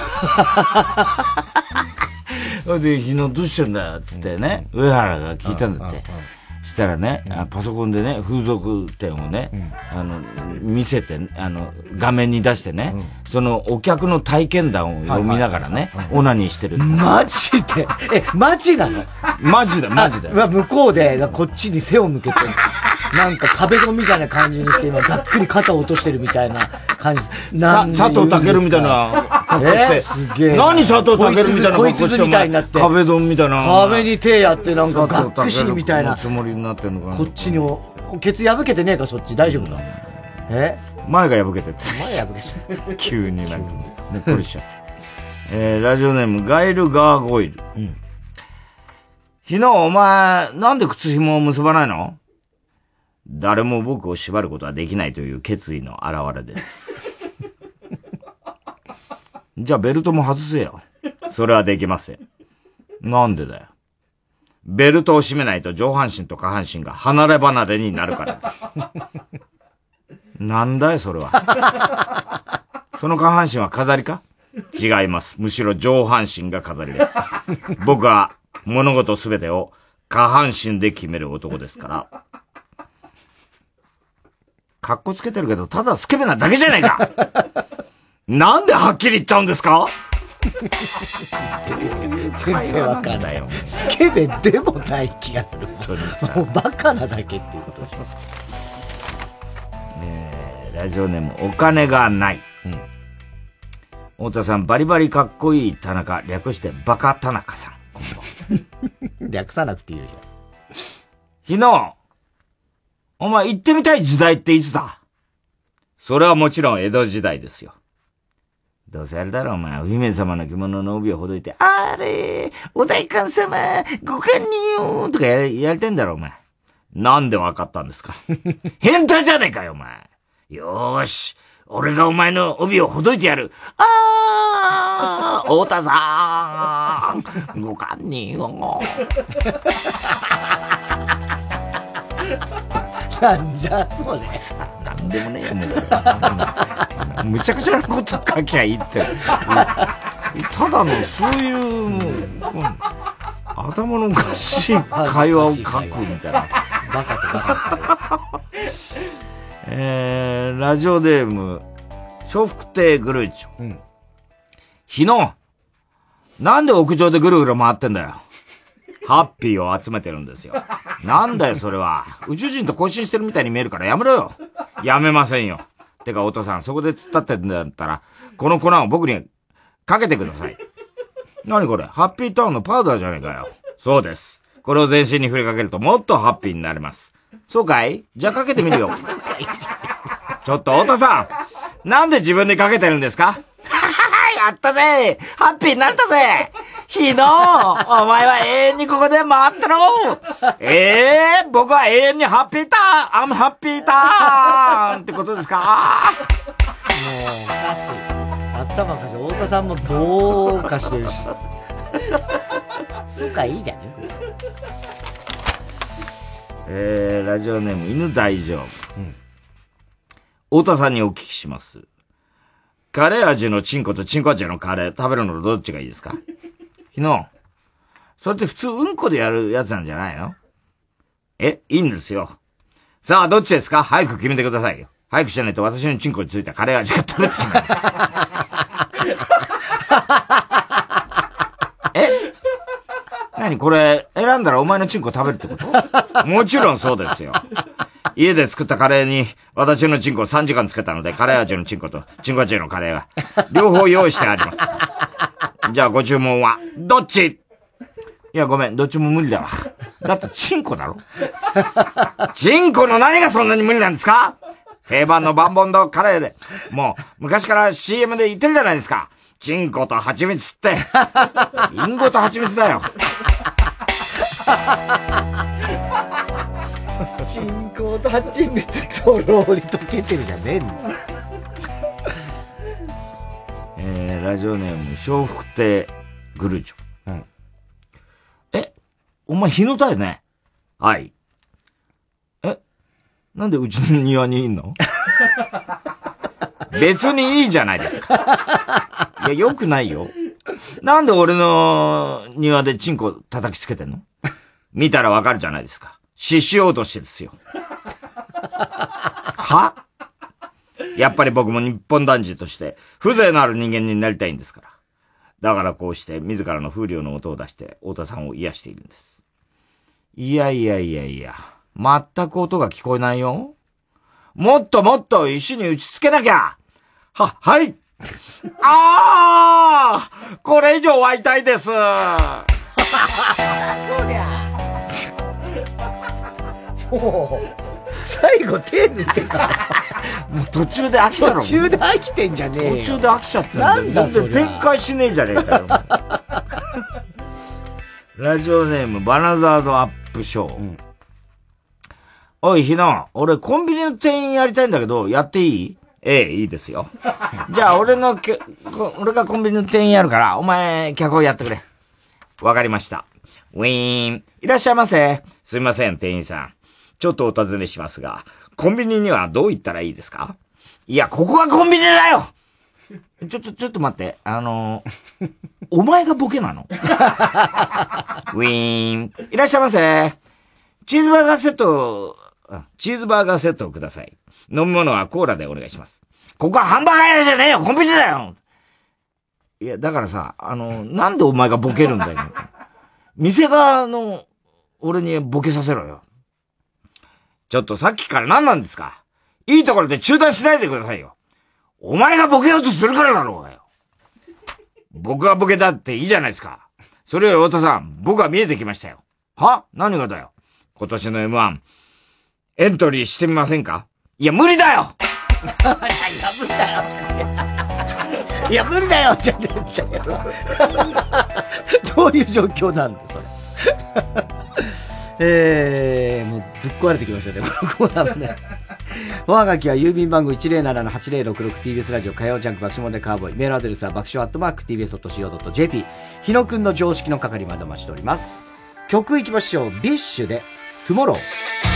で、昨日どうしてんだよ、つってね、上原が聞いたんだって。したらね、あパソコンでね、風俗店をね、あの、見せて、あの、画面に出してね、そのお客の体験談を読みながらね、オナニーしてる。マジで？え、マジなの？マジだ、マジだ向こうで、こっちに背を向けて、なんか壁ドンみたいな感じにして、今、がっくり肩を落としてるみたいな感じ。さ佐藤健みたいな格好して。えすげえ。何佐藤健みたいな格好してみたいになって。壁ドンみたいな。壁に手やって、なんか、がっくしみたいな。つもりになってんのかな。こっちにお、ケツ破けてねえか、そっち。大丈夫か？え？前が破けて。前破けちゃう。急になんか、もっこりしちゃって。えー、ラジオネーム、ガイル・ガーゴイル。昨日、お前、なんで靴紐を結ばないの？誰も僕を縛ることはできないという決意の表れです。じゃあ、ベルトも外せよ。それはできません。なんでだよ。ベルトを締めないと上半身と下半身が離れ離れになるからです。なんだよ、それは。その下半身は飾りか？違います。むしろ上半身が飾りです。僕は物事すべてを下半身で決める男ですから。かっこつけてるけど、ただスケベなだけじゃないかなんではっきり言っちゃうんですか？全然わかんないよ。スケベでもない気がする。もうバカなだけっていうことでしょ。えーラジオネーム、お金がない。太田さん、バリバリかっこいい田中、略してバカ田中さん。略さなくていいよ、じゃ昨日、お前行ってみたい時代っていつだ？それはもちろん江戸時代ですよ。どうせあれだろ、お前。お姫様の着物の帯をほどいて、あれ、お代官様、ご堪忍よとかややりてんだろ、お前。なんでわかったんですか？変態じゃねえかよ、お前。よーし。俺がお前の帯をほどいてやる。あー、太田さん、ご堪忍よ。なんじゃそれ。なんでもねえよ、もう。むちゃくちゃなこと書きゃいいって。ただの、そういう、もう、うん頭のおかしい会話を書くみたいな。バカとバえー、ラジオネーム、笑福亭グルーチョ。昨日、なんで屋上でぐるぐる回ってんだよ。ハッピーを集めてるんですよ。なんだよ、それは。宇宙人と交信してるみたいに見えるからやめろよ。やめませんよ。てか、お父さん、そこで突っ立ってんだったら、この粉を僕にかけてください。何これ？ハッピーターンのパウダーじゃねえかよ。そうです。これを全身に振りかけるともっとハッピーになれます。そうかい？じゃあかけてみるよ。ちょっと、太田さんなんで自分でかけてるんですか？やったぜハッピーになったぜ日野お前は永遠にここで回ってろええ僕は永遠にハッピーターンアムハッピーターンってことですか？もう、おかしい。頭おかしい。太田さんもどうかしてるし。そうか、いいじゃんね。えー、ラジオネーム犬大丈夫。太田さんにお聞きします。カレー味のチンコとチンコ味のカレー食べるのとどっちがいいですか？昨日、それって普通うんこでやるやつなんじゃないの？えいいんですよ。さあ、どっちですか？早く決めてくださいよ。早くしないと私のチンコについたカレー味が食べてしまいます。え？何これ、選んだらお前のチンコ食べるってこと？もちろんそうですよ。家で作ったカレーに私のチンコを3時間つけたので、カレー味のチンコとチンコ味のカレーは、両方用意してあります。じゃあご注文は、どっち？いや、ごめん、どっちも無理だわ。だって、チンコだろ？チンコの何がそんなに無理なんですか？定番のバンボンドカレーで。もう、昔から CM で言ってるじゃないですか。チンコと蜂蜜って。リンゴと蜂蜜だよ。チンコと蜂蜜とろーり溶けてるじゃねえんだ。えー、ラジオネーム、笑福亭グルーチョ。うん。え、お前日のだよねはい。え、なんでうちの庭にいんの？別にいいじゃないですか。いや、よくないよ。なんで俺の庭でチンコ叩きつけてんの？見たらわかるじゃないですか。獅子落としですよ。は？やっぱり僕も日本男児として風情のある人間になりたいんですから。だからこうして自らの風流の音を出して太田さんを癒しているんです。いやいやいやいや、全く音が聞こえないよ。もっともっと石に打ちつけなきゃは、はいああこれ以上は痛いです そりゃもう、最後手塗ってから。もう途中で飽きたろ。途中で飽きてんじゃねえよ。途中で飽きちゃってんだよなんだそ展開しねえじゃねえかよ。ラジオネーム、バナザードアップショー。おい、ひな、俺コンビニの店員やりたいんだけど、やっていい？ええ、いいですよ。じゃあ、俺のけ、こ俺がコンビニの店員やるから、お前、客をやってくれ。わかりました。ウィーン。いらっしゃいませ。すいません、店員さん。ちょっとお尋ねしますが、コンビニにはどう行ったらいいですか？いや、ここがコンビニだよ ちょ、ちょ、ちょっと待って。あのー お前がボケなの？ウィーン。いらっしゃいませ。チーズバーガーセット、チーズバーガーセットをください。飲み物はコーラでお願いします。ここはハンバーガー屋じゃねえよコンビニだよいや、だからさ、あの、なんでお前がボケるんだよ。店側の、俺にボケさせろよ。ちょっとさっきから何なんですか？いいところで中断しないでくださいよ。お前がボケようとするからだろうがよ。僕がボケだっていいじゃないですか。それより太田さん、僕は見えてきましたよ。は？何がだよ。今年の M1、エントリーしてみませんか？いや、無理だよいや、無理だよ、じゃねえ。いや、無理だよ、じゃねえんだよ。どういう状況なんだ、それ。えー、もうぶっ壊れてきましたね、このコーナーもね。おはがきは郵便番号 107-8066TBS ラジオ火曜ジャンク爆笑問題カーボーイ。メールアドレスは爆笑アットマーク TBS.CO.JP。日野くんの常識の係までお待ちしております。曲いきましょう。 BiSH で、トゥモロー。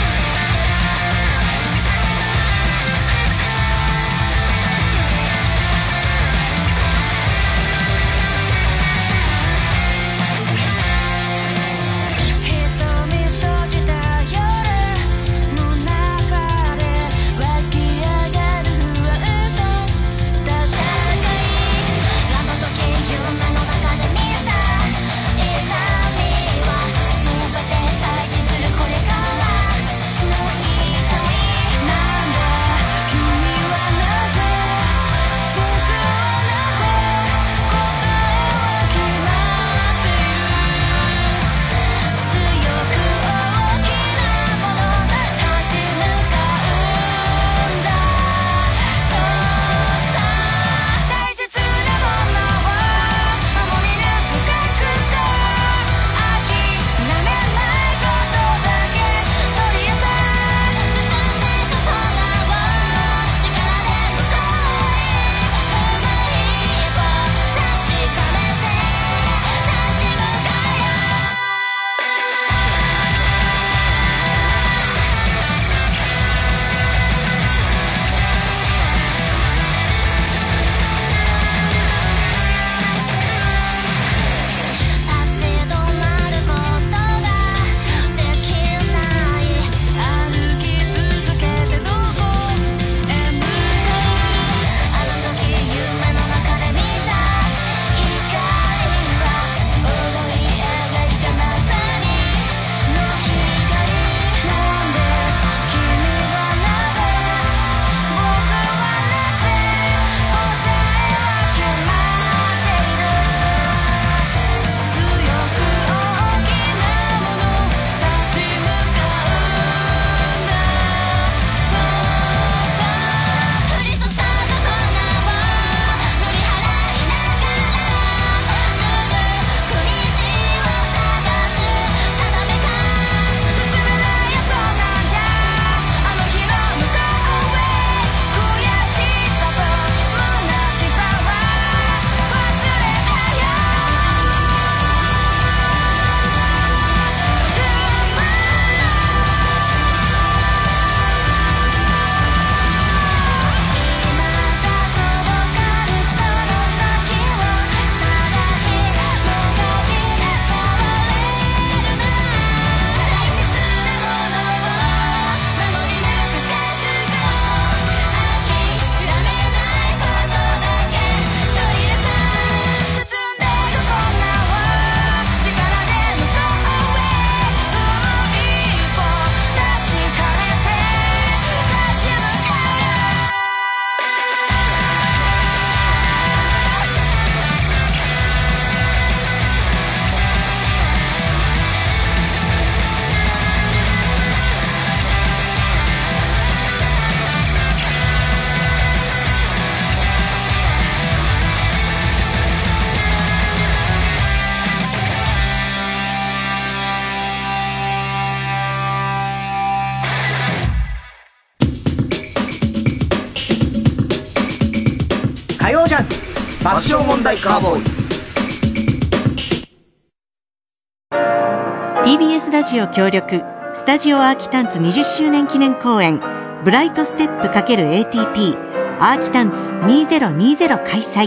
爆笑問題カーボーイ TBS ラジオ協力スタジオアーキタンツ20周年記念公演ブライトステップ ×ATP アーキタンツ2020開催。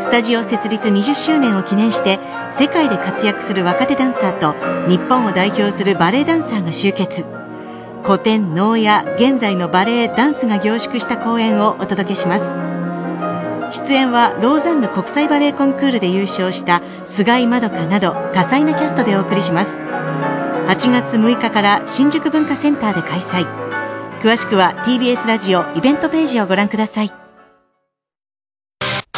スタジオ設立20周年を記念して世界で活躍する若手ダンサーと日本を代表するバレエダンサーが集結。古典能や現在のバレエダンスが凝縮した公演をお届けします。出演はローザンヌ国際バレエコンクールで優勝した菅井まどかなど多彩なキャストでお送りします。8月6日から新宿文化センターで開催。詳しくは TBS ラジオイベントページをご覧ください。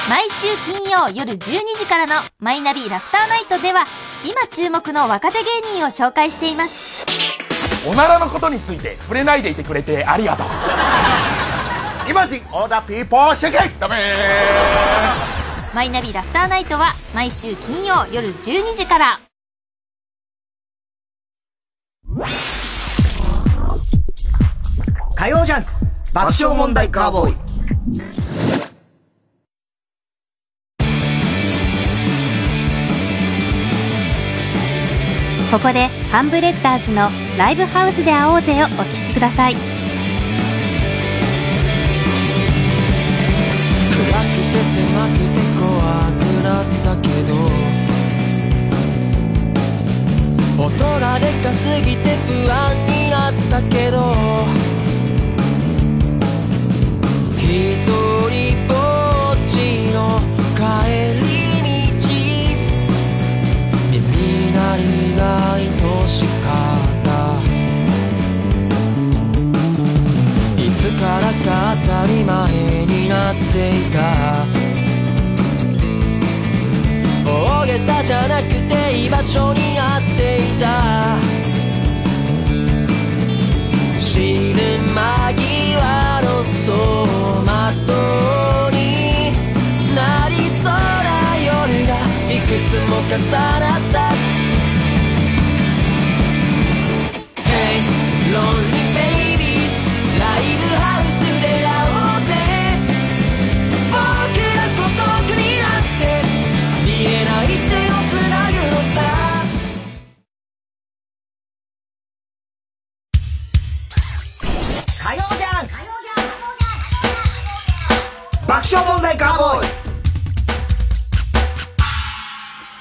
毎週金曜夜12時からのマイナビラフターナイトでは今注目の若手芸人を紹介しています。おならのことについて触れないでいてくれてありがとうイマジンオーダーピーポーシェケダメマイナビラフターナイトは毎週金曜夜12時から。火曜ジャンク。爆笑問題カーボーイ。ここでハンブレッダーズのライブハウスで会おうぜをお聴きくださいて狭くて怖くなったけど。音がでかすぎて不安になったけど。一人ぼっちの帰り道。耳鳴りが愛しかった。いつからか当たり前に。なっていた。大げさじゃなくて居場所になっていた。死ぬ間際の走馬灯になりそうな夜がいくつも重なった。Hey Lonely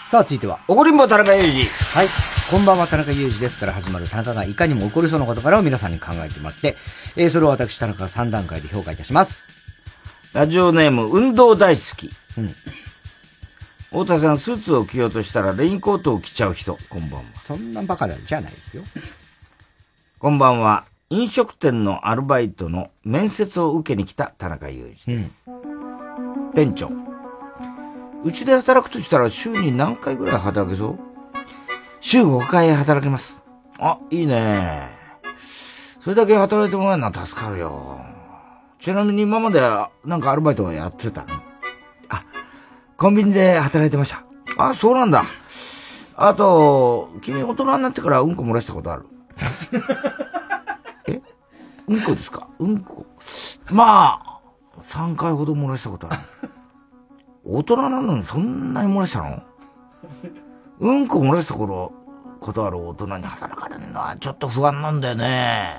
さあ、続いては。怒りんぼ田中裕二。はい。こんばんは、田中裕二ですから始まる田中がいかにも起こりそうなことからを皆さんに考えてもらって、えー、それを私、田中が3段階で評価いたします。ラジオネーム、運動大好き。うん。太田さん、スーツを着ようとしたらレインコートを着ちゃう人、こんばんは。そんなバカじゃないですよ。こんばんは。飲食店のアルバイトの面接を受けに来た田中裕二です。店長。うちで働くとしたら週に何回ぐらい働けそう？週5回働けます。あ、いいね。それだけ働いてもらえるのは助かるよ。ちなみに今までなんかアルバイトはやってたの？あ、コンビニで働いてました。あ、そうなんだ。あと、君大人になってからうんこ漏らしたことある？え？うんこですか？うんこ。まあ、3回ほど漏らしたことある。大人なのにそんなに漏らしたの？うんこ漏らした頃、ことある大人に働かれるのはちょっと不安なんだよね。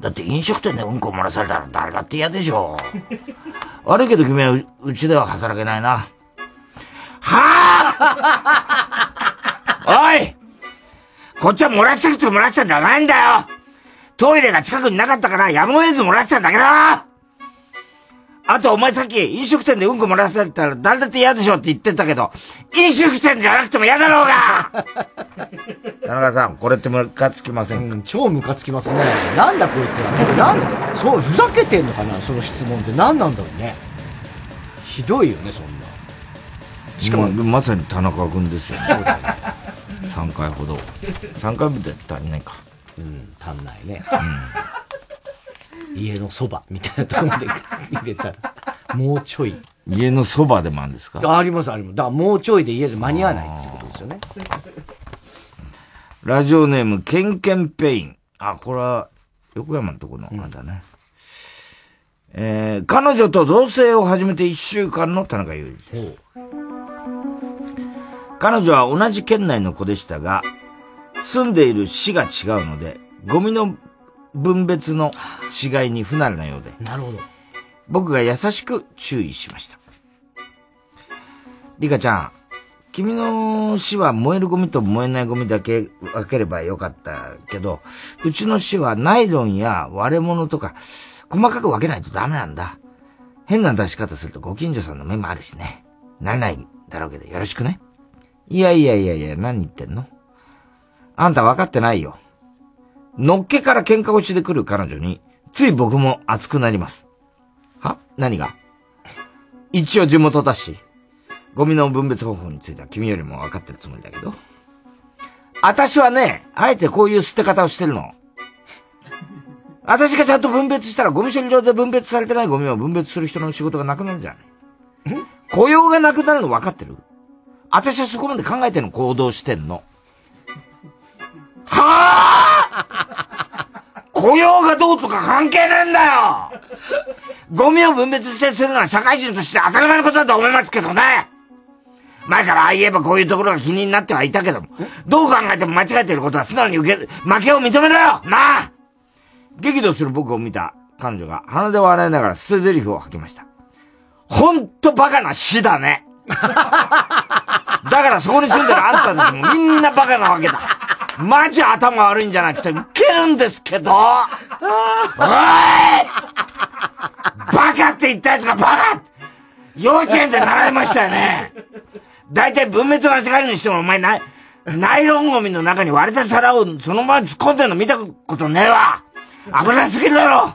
だって飲食店でうんこ漏らされたら誰だって嫌でしょ。悪いけど君はうちでは働けないな。はあ おいこっちは漏らしたくて漏らしたんじゃないんだよトイレが近くになかったからやむを得ず漏らしたんだけどなあとお前さっき飲食店でうんこ漏らされたら誰だって嫌でしょって言ってたけど、飲食店じゃなくても嫌だろうが 田中さん、これってムカつきませんか、超ムカつきますね。なんだこいつは。なん、そう、ふざけてんのかなその質問って何なんだろうね。ひどいよね、そんな。しかも、まさに田中君ですよね。そうだね。3回ほど。3回目で足りないか。うん、足んないね。家のそばみたいなところまで入れたら、もうちょい。家のそばでもあるんですか？ああります、あります。だからもうちょいで家で間に合わないってことですよね。ラジオネーム、ケンケンペイン。あ、これは、横山のところのあれだね。えー、彼女と同棲を始めて1週間の田中裕二です。彼女は同じ県内の子でしたが、住んでいる市が違うので、ゴミの分別の違いに不慣れなようで、なるほど。僕が優しく注意しました。リカちゃん、君の市は燃えるゴミと燃えないゴミだけ分ければよかったけど、うちの市はナイロンや割れ物とか、細かく分けないとダメなんだ。変な出し方するとご近所さんの目もあるしね。ならないだろうけどよろしくね。いやいやいやいや、何言ってんの？あんた分かってないよ。のっけから喧嘩をしてくる彼女に、つい僕も熱くなります。は？何が？一応地元だし、ゴミの分別方法については君よりも分かってるつもりだけど。私はね、あえてこういう捨て方をしてるの。私がちゃんと分別したらゴミ処理場で分別されてないゴミを分別する人の仕事がなくなるじゃない。雇用がなくなるの分かってる？私はそこまで考えての行動してんの。はあ 雇用がどうとか関係ねえんだよゴミを分別してするのは社会人として当たり前のことだと思いますけどね前からああ言えばこういうところが気になってはいたけども、どう考えても間違えてることは素直に受け、負けを認めろよなあ激怒する僕を見た彼女が鼻で笑いながら捨て台詞を吐きました。ほんとバカな死だね。だからそこに住んでるあんたたちもみんなバカなわけだ。マジ頭悪いんじゃなくてウケるんですけど。おい！バカって言ったやつがバカ！幼稚園で習いましたよね。大体分別間違えるにしてもお前ナイ、ナイロンゴミの中に割れた皿をそのまま突っ込んでるの見たことねえわ。危なすぎるだろ！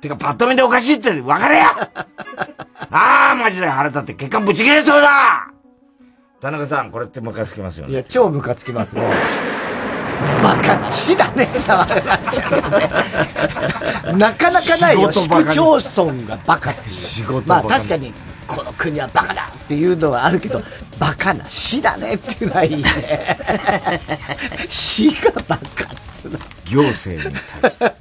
てかパッと見でおかしいって分かれや！ああマジで腹立って血管ぶち切れそうだ！田中さん、これってムカつきますよね。いや、超ムカつきますね。バカな死だね、騒がなっちゃうよね。なかなかないよ、市区町村がバカっていう。仕事まあ確かに、この国はバカだっていうのはあるけど、バカな死だねっていうのはいいね。死がバカっての。行政に対してね。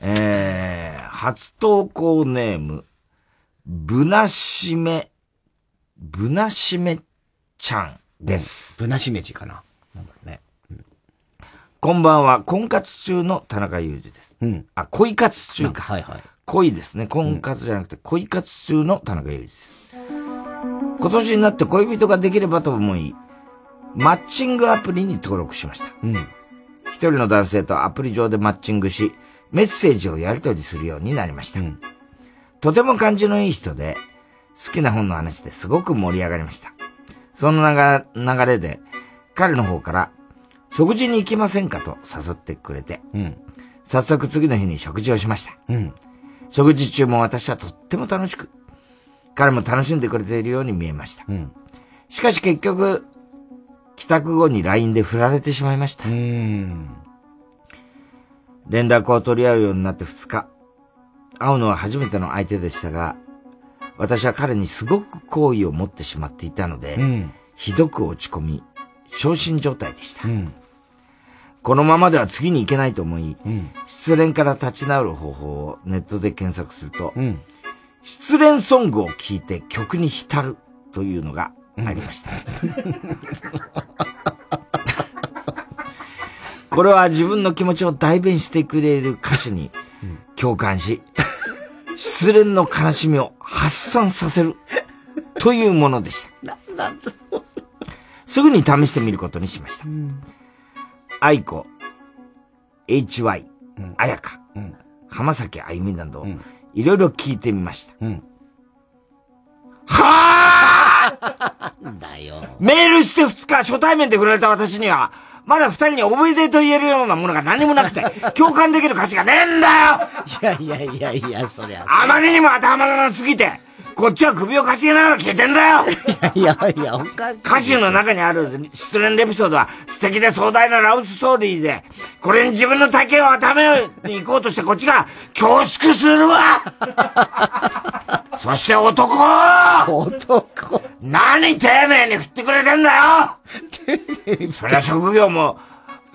えー、初投稿ネーム、ぶなしめ、ぶなしめちゃんです。ぶなしめじかな。なんだろうね。こんばんは、婚活中の田中裕二です。うん。あ、恋活中か。はいはい。恋ですね。婚活じゃなくて恋活中の田中裕二です。今年になって恋人ができればと思い、マッチングアプリに登録しました。うん。一人の男性とアプリ上でマッチングし、メッセージをやり取りするようになりました。とても感じのいい人で、好きな本の話ですごく盛り上がりました。その流流れで、彼の方から、食事に行きませんかと誘ってくれて、うん。早速次の日に食事をしました。うん。食事中も私はとっても楽しく、彼も楽しんでくれているように見えました。うん。しかし結局、帰宅後に LINE で振られてしまいました。連絡を取り合うようになって2日。会うのは初めての相手でしたが、私は彼にすごく好意を持ってしまっていたので、うんひどく落ち込み、昇進状態でした。うん。このままでは次に行けないと思い、うん。失恋から立ち直る方法をネットで検索すると、うん。失恋ソングを聴いて曲に浸るというのがありました。これは自分の気持ちを代弁してくれる歌手に共感し、失恋の悲しみを発散させるというものでした。すぐに試してみることにしました。愛子、HY、彩香、浜崎あゆみなど、いろいろ聞いてみました。はあだよ。メールして2日初対面で振られた私には、まだ二人に思い出と言えるようなものが何もなくて、共感できる歌詞がねえんだよいやいやいやいや、そりゃ。あまりにも頭がなすぎて、こっちは首をかしげながら聞いてんだよいやいや、おかしい。歌詞の中にある失恋エピソードは素敵で壮大なラブストーリーで、これに自分の体験を当てはめに行こうとしてこっちが恐縮するわそして男男。何丁寧に振ってくれてんだよ。そりゃ職業も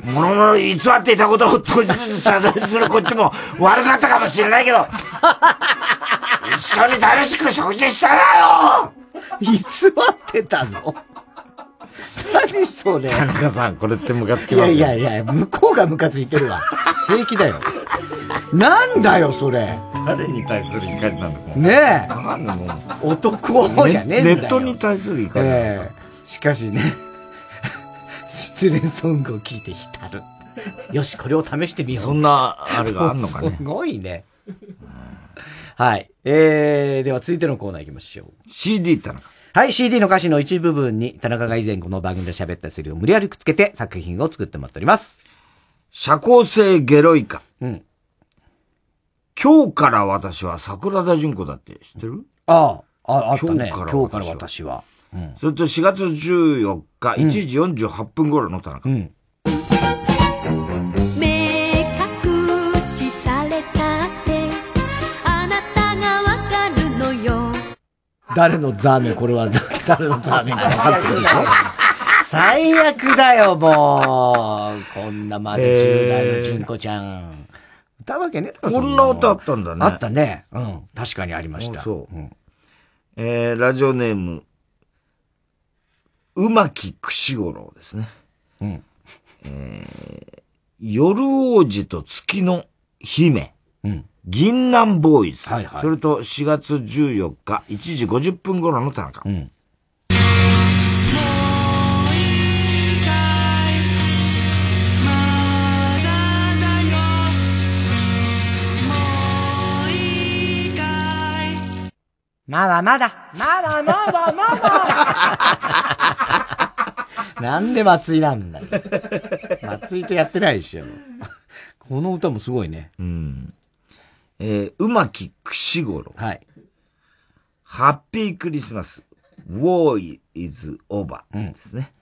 物々偽っていたことを当日謝罪する。こっちも悪かったかもしれないけど、一緒に楽しく食事したなよ。偽ってたの？何それ？田中さん、これってムカつきいますよ。やいやいや、向こうがムカついてるわ。平気だよ。なんだよ、それ。誰に対する怒りなんだろうねえ。なんだもう男じゃねえんだよ。ネットに対する怒り。ええしかしね、失恋ソングを聴いて浸る。よし、これを試してみよう。そんなあれがあんのかねすごいね。はい。えー、では続いてのコーナー行きましょう。CD 田中。はい、CD の歌詞の一部分に、田中が以前この番組で喋ったセリフを無理やりくっつけて作品を作ってもらっております。社交性ゲロイカ。うん。今日から私は桜田淳子だって知ってる？ああ、あ、あったね。今日から今日から私は。うん。それと4月14日、1時48分頃の田中。うん。目誰のザーメン、これは誰のザーメンか分かってるでしょ？最悪だよ、もう。こんなまで10代の純子ちゃん。歌うわけねこんな歌あったんだね。あったね。うん。確かにありました。あそう。えー、ラジオネーム、うまきくしごろうですね。うん。えー、夜王子と月の姫。うん。銀杏ボーイズ。はいはいそれと4月14日、1時50分頃の田中。うん。まだまだ、まだまだまだ なんで松井なんだよ。松井とやってないでしょ。この歌もすごいね。うん。えー、うまきくしごろ。はい。ハッピークリスマス。War is over ですね。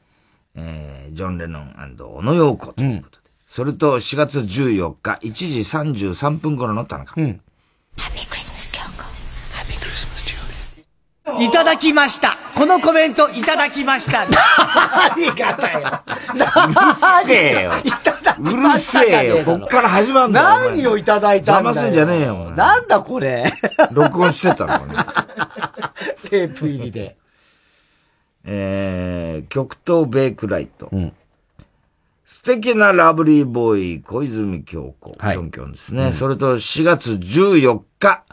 えー、ジョン・レノン小野洋子ということで。それと4月14日、1時33分頃の田中。うん。いただきましたこのコメントいただきました何がだようるせえよ。いただきうるましたせじゃねええよ。こっから始まんだ何をいただいたんだよ邪魔すんじゃねえよ。なんだこれ録音してたのかね。テープ入りで。えー、極東ベイクライト。素敵なラブリーボーイ、小泉京子。はいキョンキョンですね。うんそれと4月14日、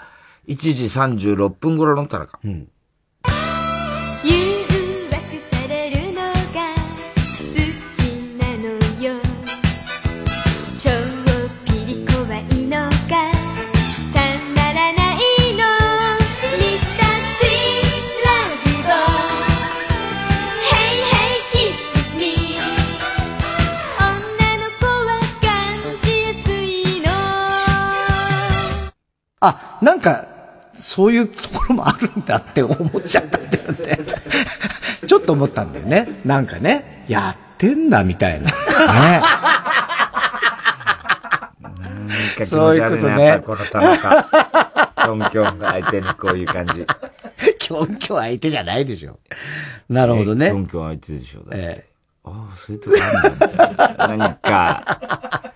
1時36分頃の田中。誘あ、なんか、そういうところもあるんだって思っちゃったんだよね。ちょっと思ったんだよね。なんかね、やってんだみたいな。ね。そういうことねこの田中。キョンキョンが相手にこういう感じ。キョンキョン相手じゃないでしょ。なるほどね。キョンキョン相手でしょ。だってえああ、そういうとこあるんだ。何か、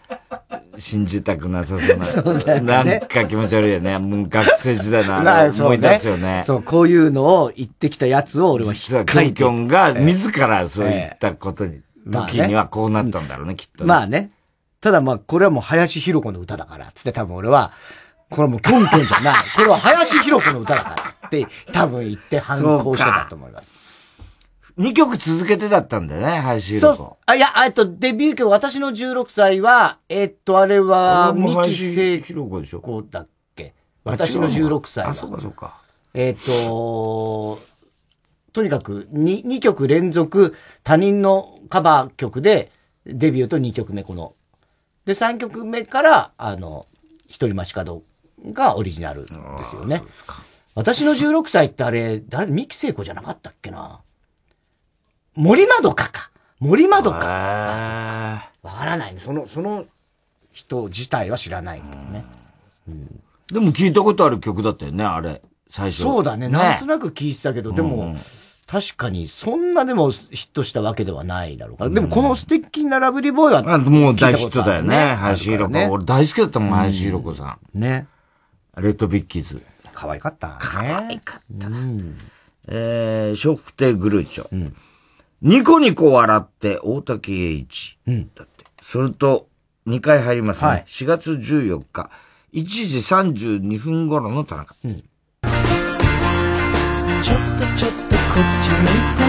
信じたくなさそうな。そうだよねなんか気持ち悪いよね。もう学生時代の まあ思い出すよね。そう、こういうのを言ってきたやつを俺は実は引っかいてキョンキョンが自らそういったことに、時にはこうなったんだろうね、きっとね。まあね。ただまあ、これはもう林博子の歌だから、つって多分俺は、これはもうキョンキョンじゃない。これは林博子の歌だからって多分言って反抗してたと思います。2曲続けてだったんだよね、林そう。あ、いや、えっと、デビュー曲、私の16歳は、えっと、あれは、三木林聖博子でしょ？子だっけ？あ私の違うの16歳は。あそうかそうか。えっと、とにかく2、2曲連続他人のカバー曲で、デビューと2曲目この。で、3曲目から、あの、一人街角がオリジナルですよね。私の16歳ってあれ、誰、三木聖子じゃなかったっけな？森まどかか。森まどか。あわからないね。その、その人自体は知らないけどね。でも聞いたことある曲だったよね、あれ。最初。そうだね。なんとなく聞いてたけど、でも、うん確かに、そんなでもヒットしたわけではないだろうから。でもこの素敵なラブリーボーイは、あもう大ヒットだよね。林弘子。俺大好きだったもん、林弘子さん。ね。レッドビッキーズ。可愛かったね。可愛かった。えー、笑福亭グルーチョ。ニコニコ笑って大竹栄一。だって。それと、2回入りますね。はい4月14日、1時32分頃の田中。ちょっとちょっとこっち向いて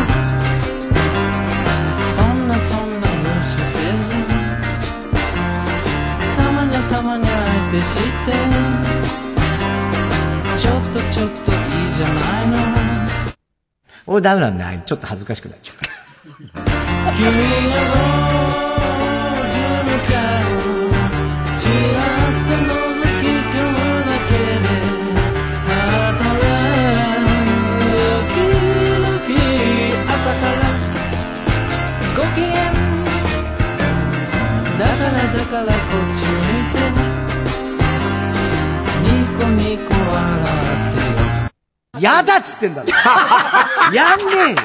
そんなそんな無視せずたまにゃたまにゃ相手してちょっとちょっといいじゃないの俺ダメなんだ。ちょっと恥ずかしくなっちゃう。君が路地の顔ちらっと覗き込むだけであなたはドキドキ朝から。ご機嫌だから。だから。こっち向いてニコニコ笑ってよやだっつってんだろ。やんねえよ。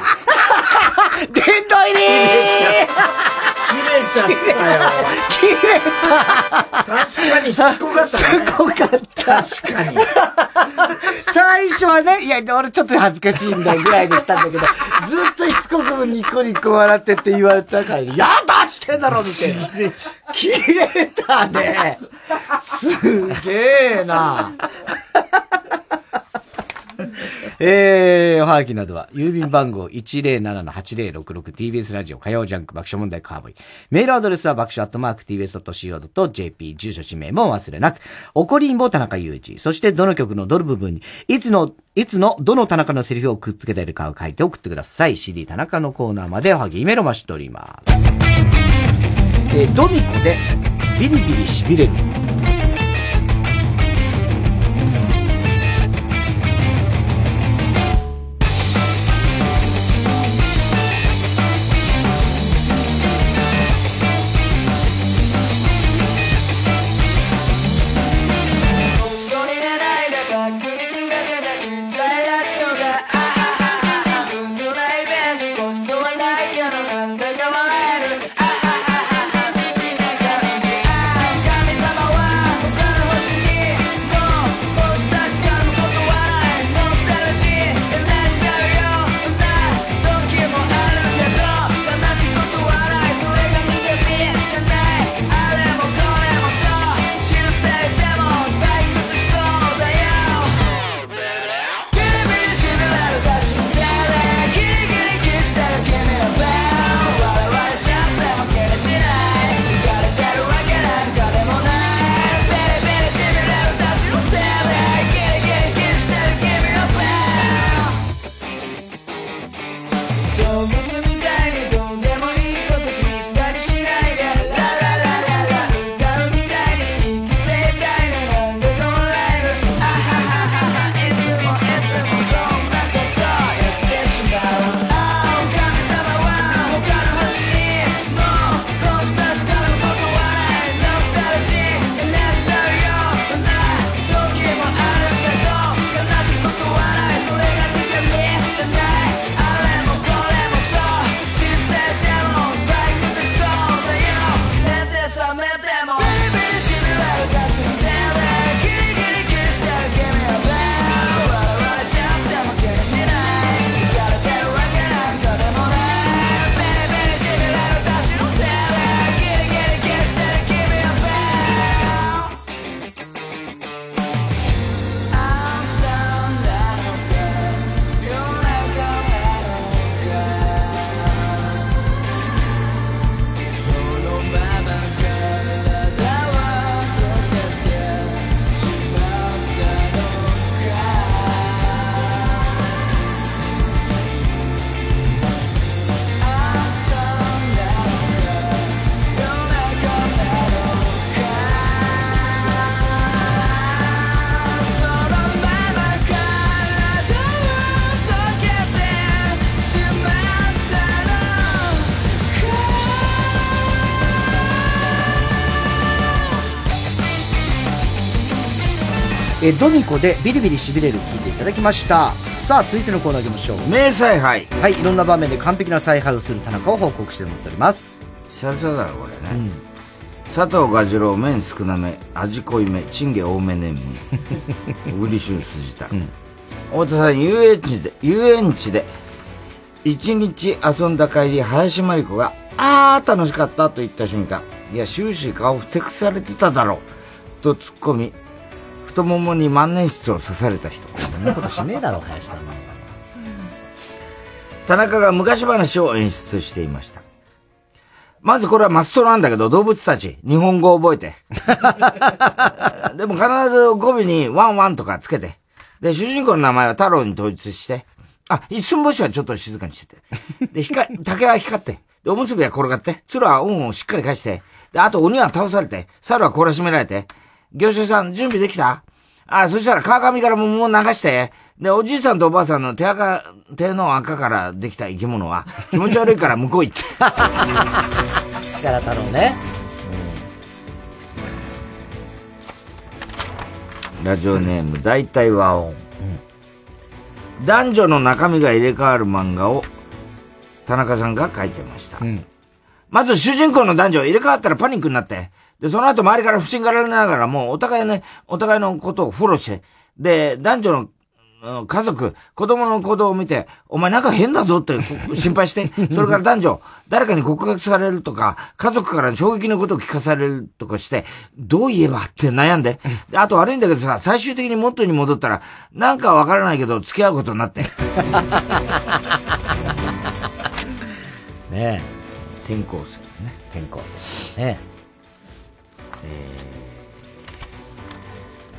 殿堂入り切れちゃったよ。切れた確かにしつこかったねしつこかった。確かに。最初はね、いや、俺ちょっと恥ずかしいんだぐらいで言ったんだけど、ずっとしつこくニコニコ笑ってって言われたから、やだっつってんだろ、みたいな。切れたね。すげえな。えー、おはがきなどは、郵便番号 107-8066TBS ラジオ火曜ジャンク爆笑問題カーボイ。メールアドレスは爆笑アットマーク TBS.CO.JP 住所氏名も忘れなく。おこりんぼ田中裕二。そしてどの曲のどの部分に、いつの、いつのどの田中のセリフをくっつけているかを書いて送ってください。CD 田中のコーナーまでおはぎメロマしております。えー、ドミコで、ビリビリ痺れる。えードミコでビリビリ痺れる聞いていただきました。さあ、続いてのコーナー行きましょう。名采配。はい、いろんな場面で完璧な采配をする田中を報告してもらっております。久々だろ、これね。佐藤蛾次郎、麺少なめ、味濃いめ、チンゲ多めねんみ。小栗旬筋太田さん、遊園地で、遊園地で、一日遊んだ帰り、林真理子が、あー楽しかったと言った瞬間、いや、終始顔ふてくされてただろう、と突っ込み、太ももに万年筆を刺された人。そんなことしねえだろ、林さん。田中が昔話を演出していました。まずこれはマストなんだけど、動物たち、日本語を覚えて。でも必ず語尾にワンワンとかつけて。で、主人公の名前は太郎に統一して。あ、一寸星はちょっと静かにしてて。で、光、竹は光って。で、おむすびは転がって。鶴は恩をしっかり返して。で、あと鬼は倒されて。猿は懲らしめられて。業者さん、準備できた？あ、そしたら川上から桃を流して。で、おじいさんとおばあさんの手赤、手の赤からできた生き物は 気持ち悪いから向こう行って。力太郎ね。ラジオネーム、大体和音。男女の中身が入れ替わる漫画を、田中さんが書いてました。まず主人公の男女入れ替わったらパニックになって、で、その後周りから不信がられながらもうお互いね、お互いのことをフォローして、で、男女のうん家族、子供の行動を見て、お前なんか変だぞってこ心配して、それから男女、誰かに告白されるとか、家族から衝撃のことを聞かされるとかして、どう言えばって悩んで、であと悪いんだけどさ、最終的に元に戻ったら、なんかわからないけど付き合うことになって。ね転校生ね。転校生。ね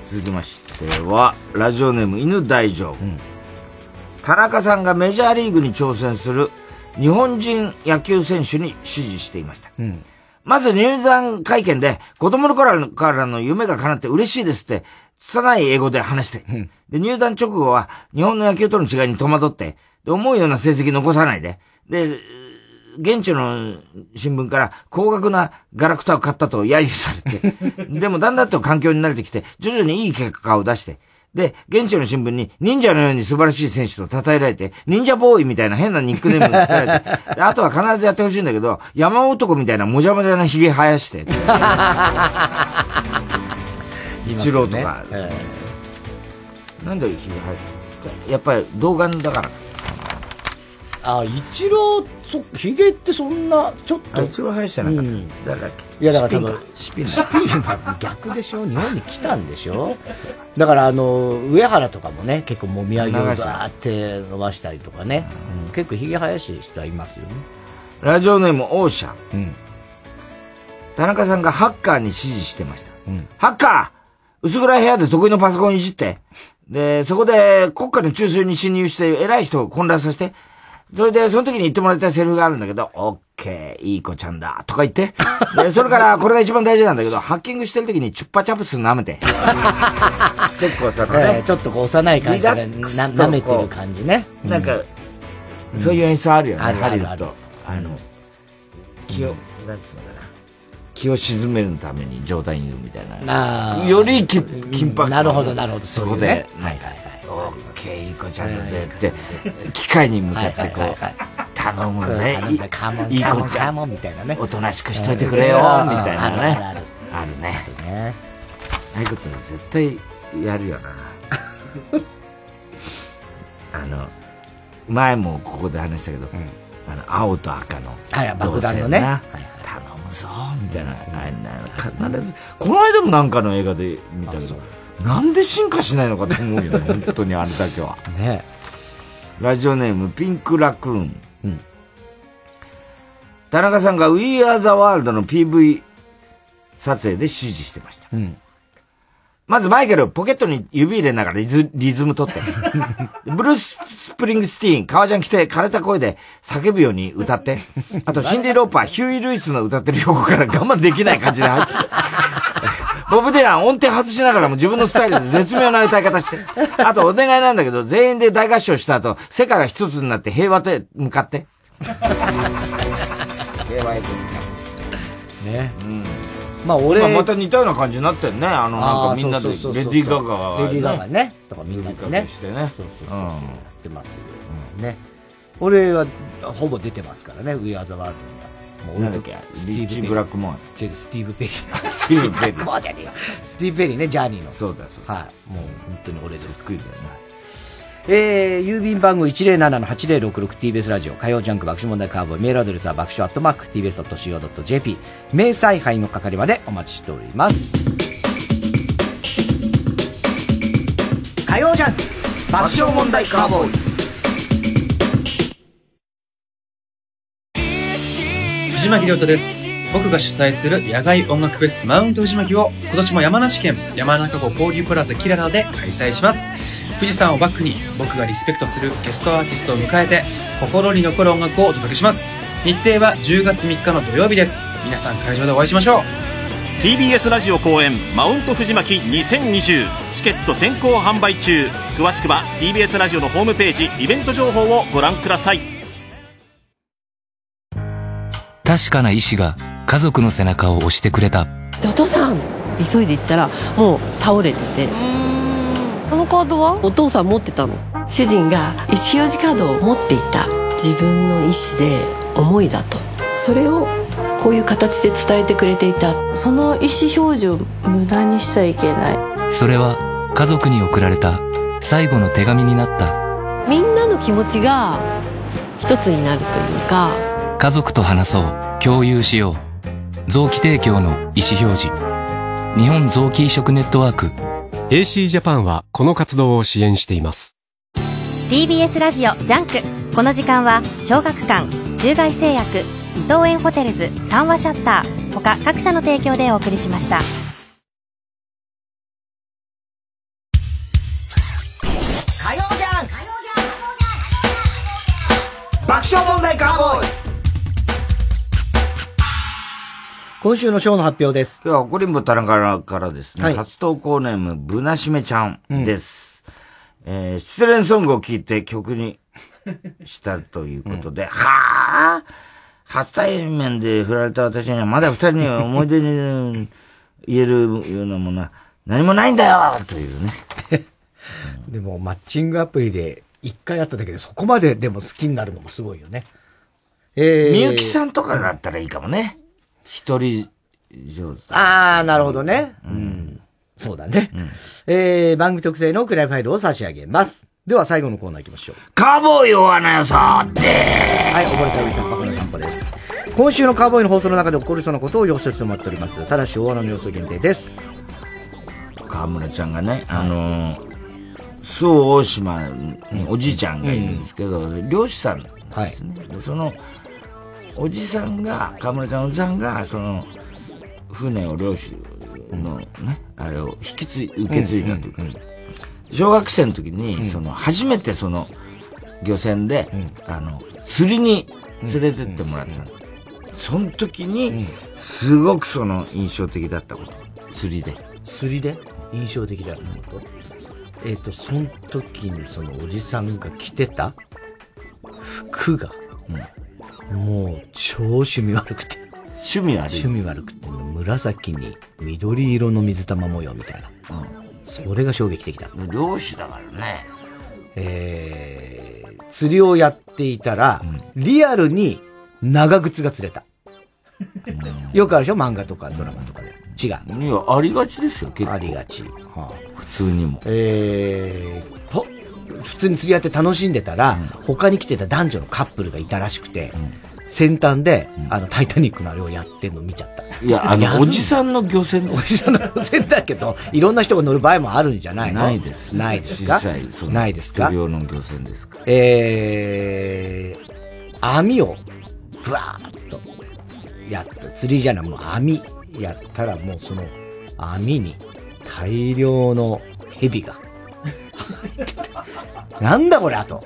続きましては、ラジオネーム犬大丈夫。田中さんがメジャーリーグに挑戦する日本人野球選手に指示していました。うん。まず入団会見で子供の頃からの夢が叶って嬉しいですって、拙い英語で話して。で、入団直後は日本の野球との違いに戸惑って、で、思うような成績残さないで。で、現地の新聞から高額なガラクタを買ったと揶揄されて、でもだんだんと環境に慣れてきて、徐々にいい結果を出して、で、現地の新聞に忍者のように素晴らしい選手と称えられて、忍者ボーイみたいな変なニックネームが作られて、であとは必ずやってほしいんだけど、山男みたいなもじゃもじゃな髭生やして、一郎とか、なんで髭生えてやっぱり童顔だから。あ、一郎、そ、髭ってそんな、ちょっと。あ一郎生やしてなかったうん誰だっけ？いや、だから多分、シピンか？シピンは逆でしょ？日本に来たんでしょ？だからあの、上原とかもね、結構もみあげをバーって伸ばしたりとかね。うん結構髭生やし人はいますよね。ラジオネームオーシャン。田中さんがハッカーに指示してました。ハッカー薄暗い部屋で得意のパソコンいじって。で、そこで国家の中枢に侵入して偉い人を混乱させて。それで、その時に言ってもらいたいセリフがあるんだけど、オッケー、いい子ちゃんだ、とか言って。で、それから、これが一番大事なんだけど、ハッキングしてる時にチュッパチャプス舐めて。結構さ、ええちょっとこう幼い感じで舐めてる感じね。なんか、うんそういう演出あるよね、あるあるハリウッド。あの、気を、なんつうのかな。気を沈めるために状態にいるみたいな。よりき緊迫感なるほどなるほどそこそういうねで、なんか、オッケー、いい子ちゃんだぜって、機械に向かってこう、頼むぜ。いい子ちゃん。みたいなね。おとなしくしといてくれよ、うん。みたいなね。あるね。ああいうこと絶対やるよな。あの、前もここで話したけど、あの、青と赤の、はい爆弾のね。頼むぞ、みたいな、あんな必ず、この間もなんかの映画で見たけど、なんで進化しないのかと思うよね、本当にあれだけは。ねラジオネーム、ピンクラクーン。田中さんが We Are the World の PV 撮影で指示してました。まずマイケル、ポケットに指入れながらリズリズム取って。ブルース・スプリングスティーン、革ジャン着て枯れた声で叫ぶように歌って。あと、シンディ・ローパー、ヒューイ・ルイスの歌ってる横から我慢できない感じで入ってきて。ボブ・ディラン、音程外しながらも自分のスタイルで絶妙な歌い方して。あと、お願いなんだけど、全員で大合唱した後、世界が一つになって平和へ向かって。平和へと向かって。ね。うん。まあ俺まあまた似たような感じになってんね。あの、なんかみんなで、レディー・ガガが、レディー・ガガね。とかみんなでね。してね。そうそうそうそう。ってますよ。ね。俺は、ほぼ出てますからね、ウィアーザもなんだっけリッチブラックモア違う、スティーブ・ペリー。スティーブペリーブラックモアじゃねえよ。スティーブ・ペリーね、ジャーニーの。そうだそうだ。はい。もう本当に俺です。得意だよね。えー、郵便番号 107-8066TBS ラジオ、火曜ジャンク爆笑問題カーボーイ、メールアドレスは爆笑アットマーク TBS.CO.JP、明細杯の係までお待ちしております。火曜ジャンク爆笑問題カーボーイ。巻亮太です。僕が主催する野外音楽フェスマウント藤巻を今年も山梨県山中湖交流プラザキララで開催します。富士山をバックに僕がリスペクトするゲストアーティストを迎えて心に残る音楽をお届けします。日程は10月3日の土曜日です。皆さん会場でお会いしましょう。TBS ラジオ公演マウント藤巻2020チケット先行販売中詳しくは TBS ラジオのホームページイベント情報をご覧ください確かな意志が家族の背中を押してくれた。でお父さん急いで行ったらもう倒れてて。このカードは？お父さん持ってたの。主人が意思表示カードを持っていた。自分の意思で思いだと。それをこういう形で伝えてくれていた。その意思表示を無駄にしちゃいけない。それは家族に送られた。最後の手紙になった。みんなの気持ちが一つになるというか家族と話そう共有しよう。臓器提供の意思表示。日本臓器移植ネットワーク。AC ジャパンはこの活動を支援しています。TBS ラジオジャンク。この時間は小学館中外製薬伊藤園ホテルズ三和シャッター。他各社の提供でお送りしました。火曜ジャンク爆笑問題カーボーイ今週のショーの発表です。今日は怒りんぼたらからからですね、はい初投稿ネーム、ぶなしめちゃんです。えー失恋ソングを聴いて曲にしたということで、はぁ初対面で振られた私にはまだ二人には思い出に言えるようなものは何もないんだよというね。でも、マッチングアプリで一回会っただけでそこまででも好きになるのもすごいよね。えーみゆきさんとかだったらいいかもね。一人上手。あー、なるほどね。うん。そうだね。えー、番組特製のクライファイルを差し上げます。では最後のコーナー行きましょう。カーボーイをあなよさってはい、溺れたうりさん、パクの散歩です。今週のカーボーイの放送の中で起こりそうなことを予想してもらっております。ただし、大穴の予想限定です。河村ちゃんがね、あのー、周防大島におじいちゃんがいるんですけど、漁師さんですね。でその、おじさんが、河村ちゃんのおじさんが、その、船を漁師のね、あれを引き継い、受け継いだというか、小学生の時に、その、初めてその、漁船で、あの、釣りに連れてってもらったの。その時に、すごくその、印象的だったこと。釣りで。釣りで？印象的だったこと？えっ、と、その時にそのおじさんが着てた服が、もう超趣味悪くて。趣味悪い趣味悪くて、紫に緑色の水玉模様みたいな。それが衝撃的だ。漁師だからね。えー、釣りをやっていたら、リアルに長靴が釣れた。よくあるでしょ？漫画とかドラマとかで。違う。いや、ありがちですよ、結構。ありがち。はあ、普通にも。えー、ほ、普通に釣りやって楽しんでたら、他に来てた男女のカップルがいたらしくて、先端で、あの、タイタニックのあれをやってんの見ちゃった。いや、あの、るおじさんの漁船おじさんの漁船だけど、いろんな人が乗る場合もあるんじゃないの？ないです。ないですか？小さい、ないですか？釣り用の漁船ですかえー、網を、ブワーッと、やった。釣りじゃない、もう網やったらもうその網に大量の蛇が入ってた。なんだこれあと。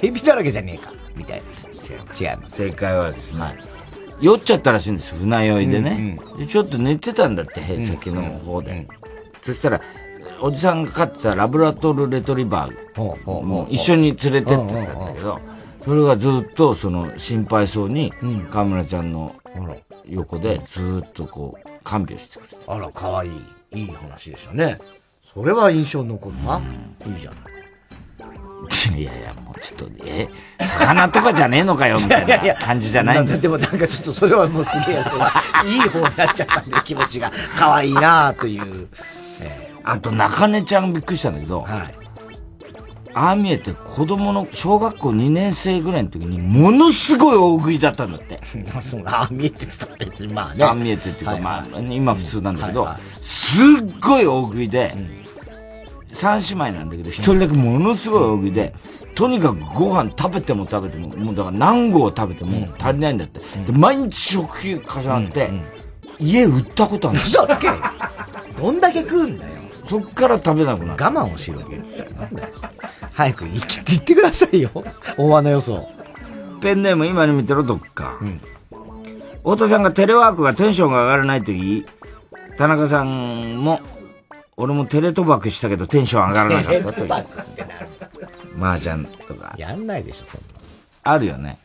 蛇だらけじゃねえか。みたいな。違います。正解はですね、酔っちゃったらしいんです、船酔いでね。でちょっと寝てたんだって、へ先の方で。そしたら、おじさんが飼ってたラブラトルレトリバーも一緒に連れてってたんだけど、それがずっとその心配そうに、河村ちゃんの横でずっとこう、看病してくれて。あら、かわいい。いい話でしたね。それは印象に残るな。いいじゃない。いやいや、もうちょっと、え、魚とかじゃねえのかよ、みたいな 感じじゃないんですでもなんかちょっとそれはもうすげえ、いい方になっちゃったんで、気持ちが。可愛いなという。あと、中根ちゃんびっくりしたんだけど、ああ見えて子供の小学校2年生ぐらいの時にものすごい大食いだったんだって。そうああ見えてって言ったら別にまあね。ああ見えてっていうか、はいまあ、今普通なんだけど、はいはすっごい大食いで、三姉妹なんだけど、一人だけものすごい大食いで、とにかくご飯食べても食べても、もうだから何合食べても足りないんだって。で、毎日食費重なって、家売ったことあるん嘘つけどんだけ食うんだよ。そっから食べなくなる。我慢をしろよ。なんだよ早く言って言ってくださいよ。大穴予想。ペンネーム今に見てろ、どっか。太田さんがテレワークがテンションが上がらないとき、田中さんも、俺もテレ賭博したけどテンション上がらなかったという。麻雀とか。やんないでしょ、そんあるよね。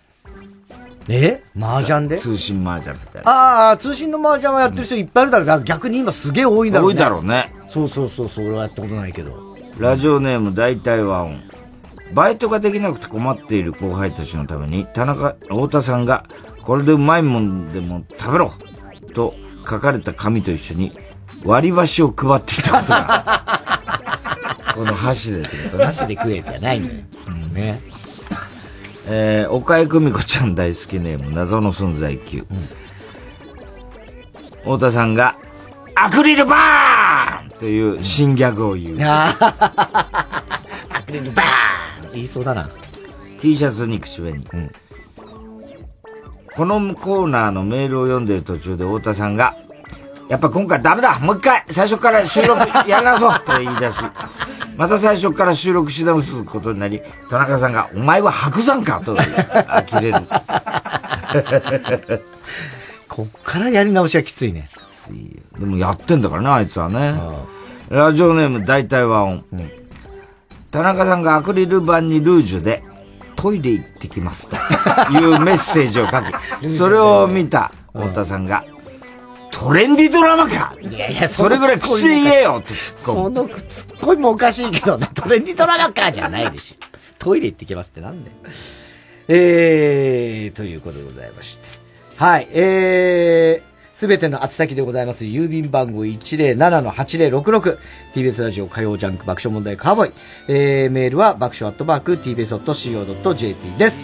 え？麻雀で？通信麻雀みたいな。ああ、通信の麻雀はやってる人いっぱいいるだろうから、逆に今すげえ多いだろうね。多いだろうね。そうそうそうそう、俺はやったことないけど。ラジオネーム大体和音。バイトができなくて困っている後輩たちのために、田中、太田さんが、これでうまいもんでも食べろと書かれた紙と一緒に、割り箸を配っていたことが、この箸でってことね。箸で食えじゃないんだよ。うんね。えー、岡井久美子ちゃん大好きネーム、謎の存在級。太田さんが、アクリルバーンという新ギャグを言う。アクリルバーン言いそうだな。T シャツに口紅。このコーナーのメールを読んでる途中で太田さんが、やっぱ今回ダメだもう一回最初から収録やり直そう と言い出し、また最初から収録し直すことになり、田中さんが、お前は白山かと呆れる。こっからやり直しはきついね。でもやってんだからね、あいつはね。ラジオネーム大体和音。田中さんがアクリル板にルージュで、トイレ行ってきますというメッセージを書き、それを見た太田さんが、トレンディドラマかいやいや、それぐらい口で言えよって突っ込む。そのツッコミもおかしいけどね、トレンディドラマかじゃないでしょ。トイレ行ってきますってなんだよ。えー、ということでございまして。はい、えー、すべての厚先でございます。郵便番号107-8066。TBS ラジオ火曜ジャンク爆笑問題カーボーイ。えー、メールは爆笑アットマーク TBS.CO.JP です。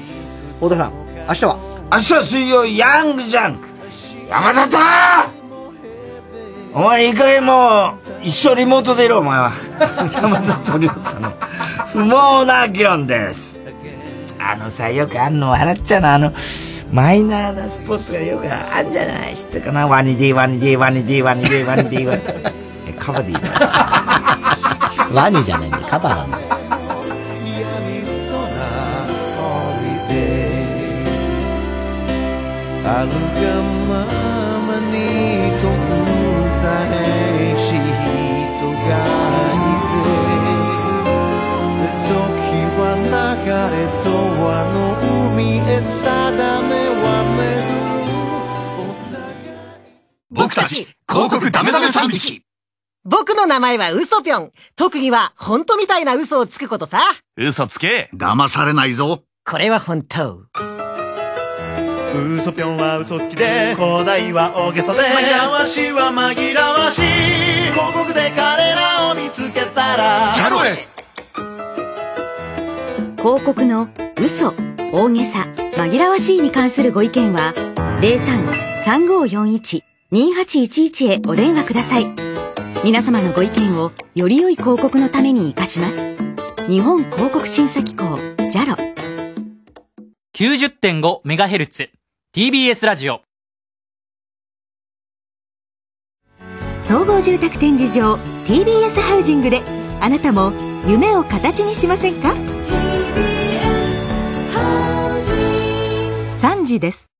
太田さん、明日は？明日は水曜ヤングジャンク山里お前いい加減もう、一生リモートでいろ、お前は。山里亮太の不毛な議論です。あのさ、よくあんの笑っちゃうの、あの、マイナーなスポーツがよくあんじゃない知ってるかなワニディワニディワニディワニディワニディワニ。え、カバディだ。ワニじゃないんだよ、カバーなんだよ。あるれとあの海へ定めは僕たち、広告ダメダメ3匹。僕の名前はウソぴょん。特技は本当みたいな嘘をつくことさ。嘘つけ。騙されないぞ。これは本当。ウソぴょんは嘘つきで古代は大げさで紛らわしは紛らわしい広告で彼らを見つけたらジャロへ広告の嘘、大げさ、紛らわしいに関するご意見は、03-3541-2811へお電話ください。皆様のご意見をより良い広告のために活かします。日本広告審査機構、JALO。90.5MHz TBS ラジオ総合住宅展示場 TBS ハウジングであなたも夢を形にしませんか？3時です。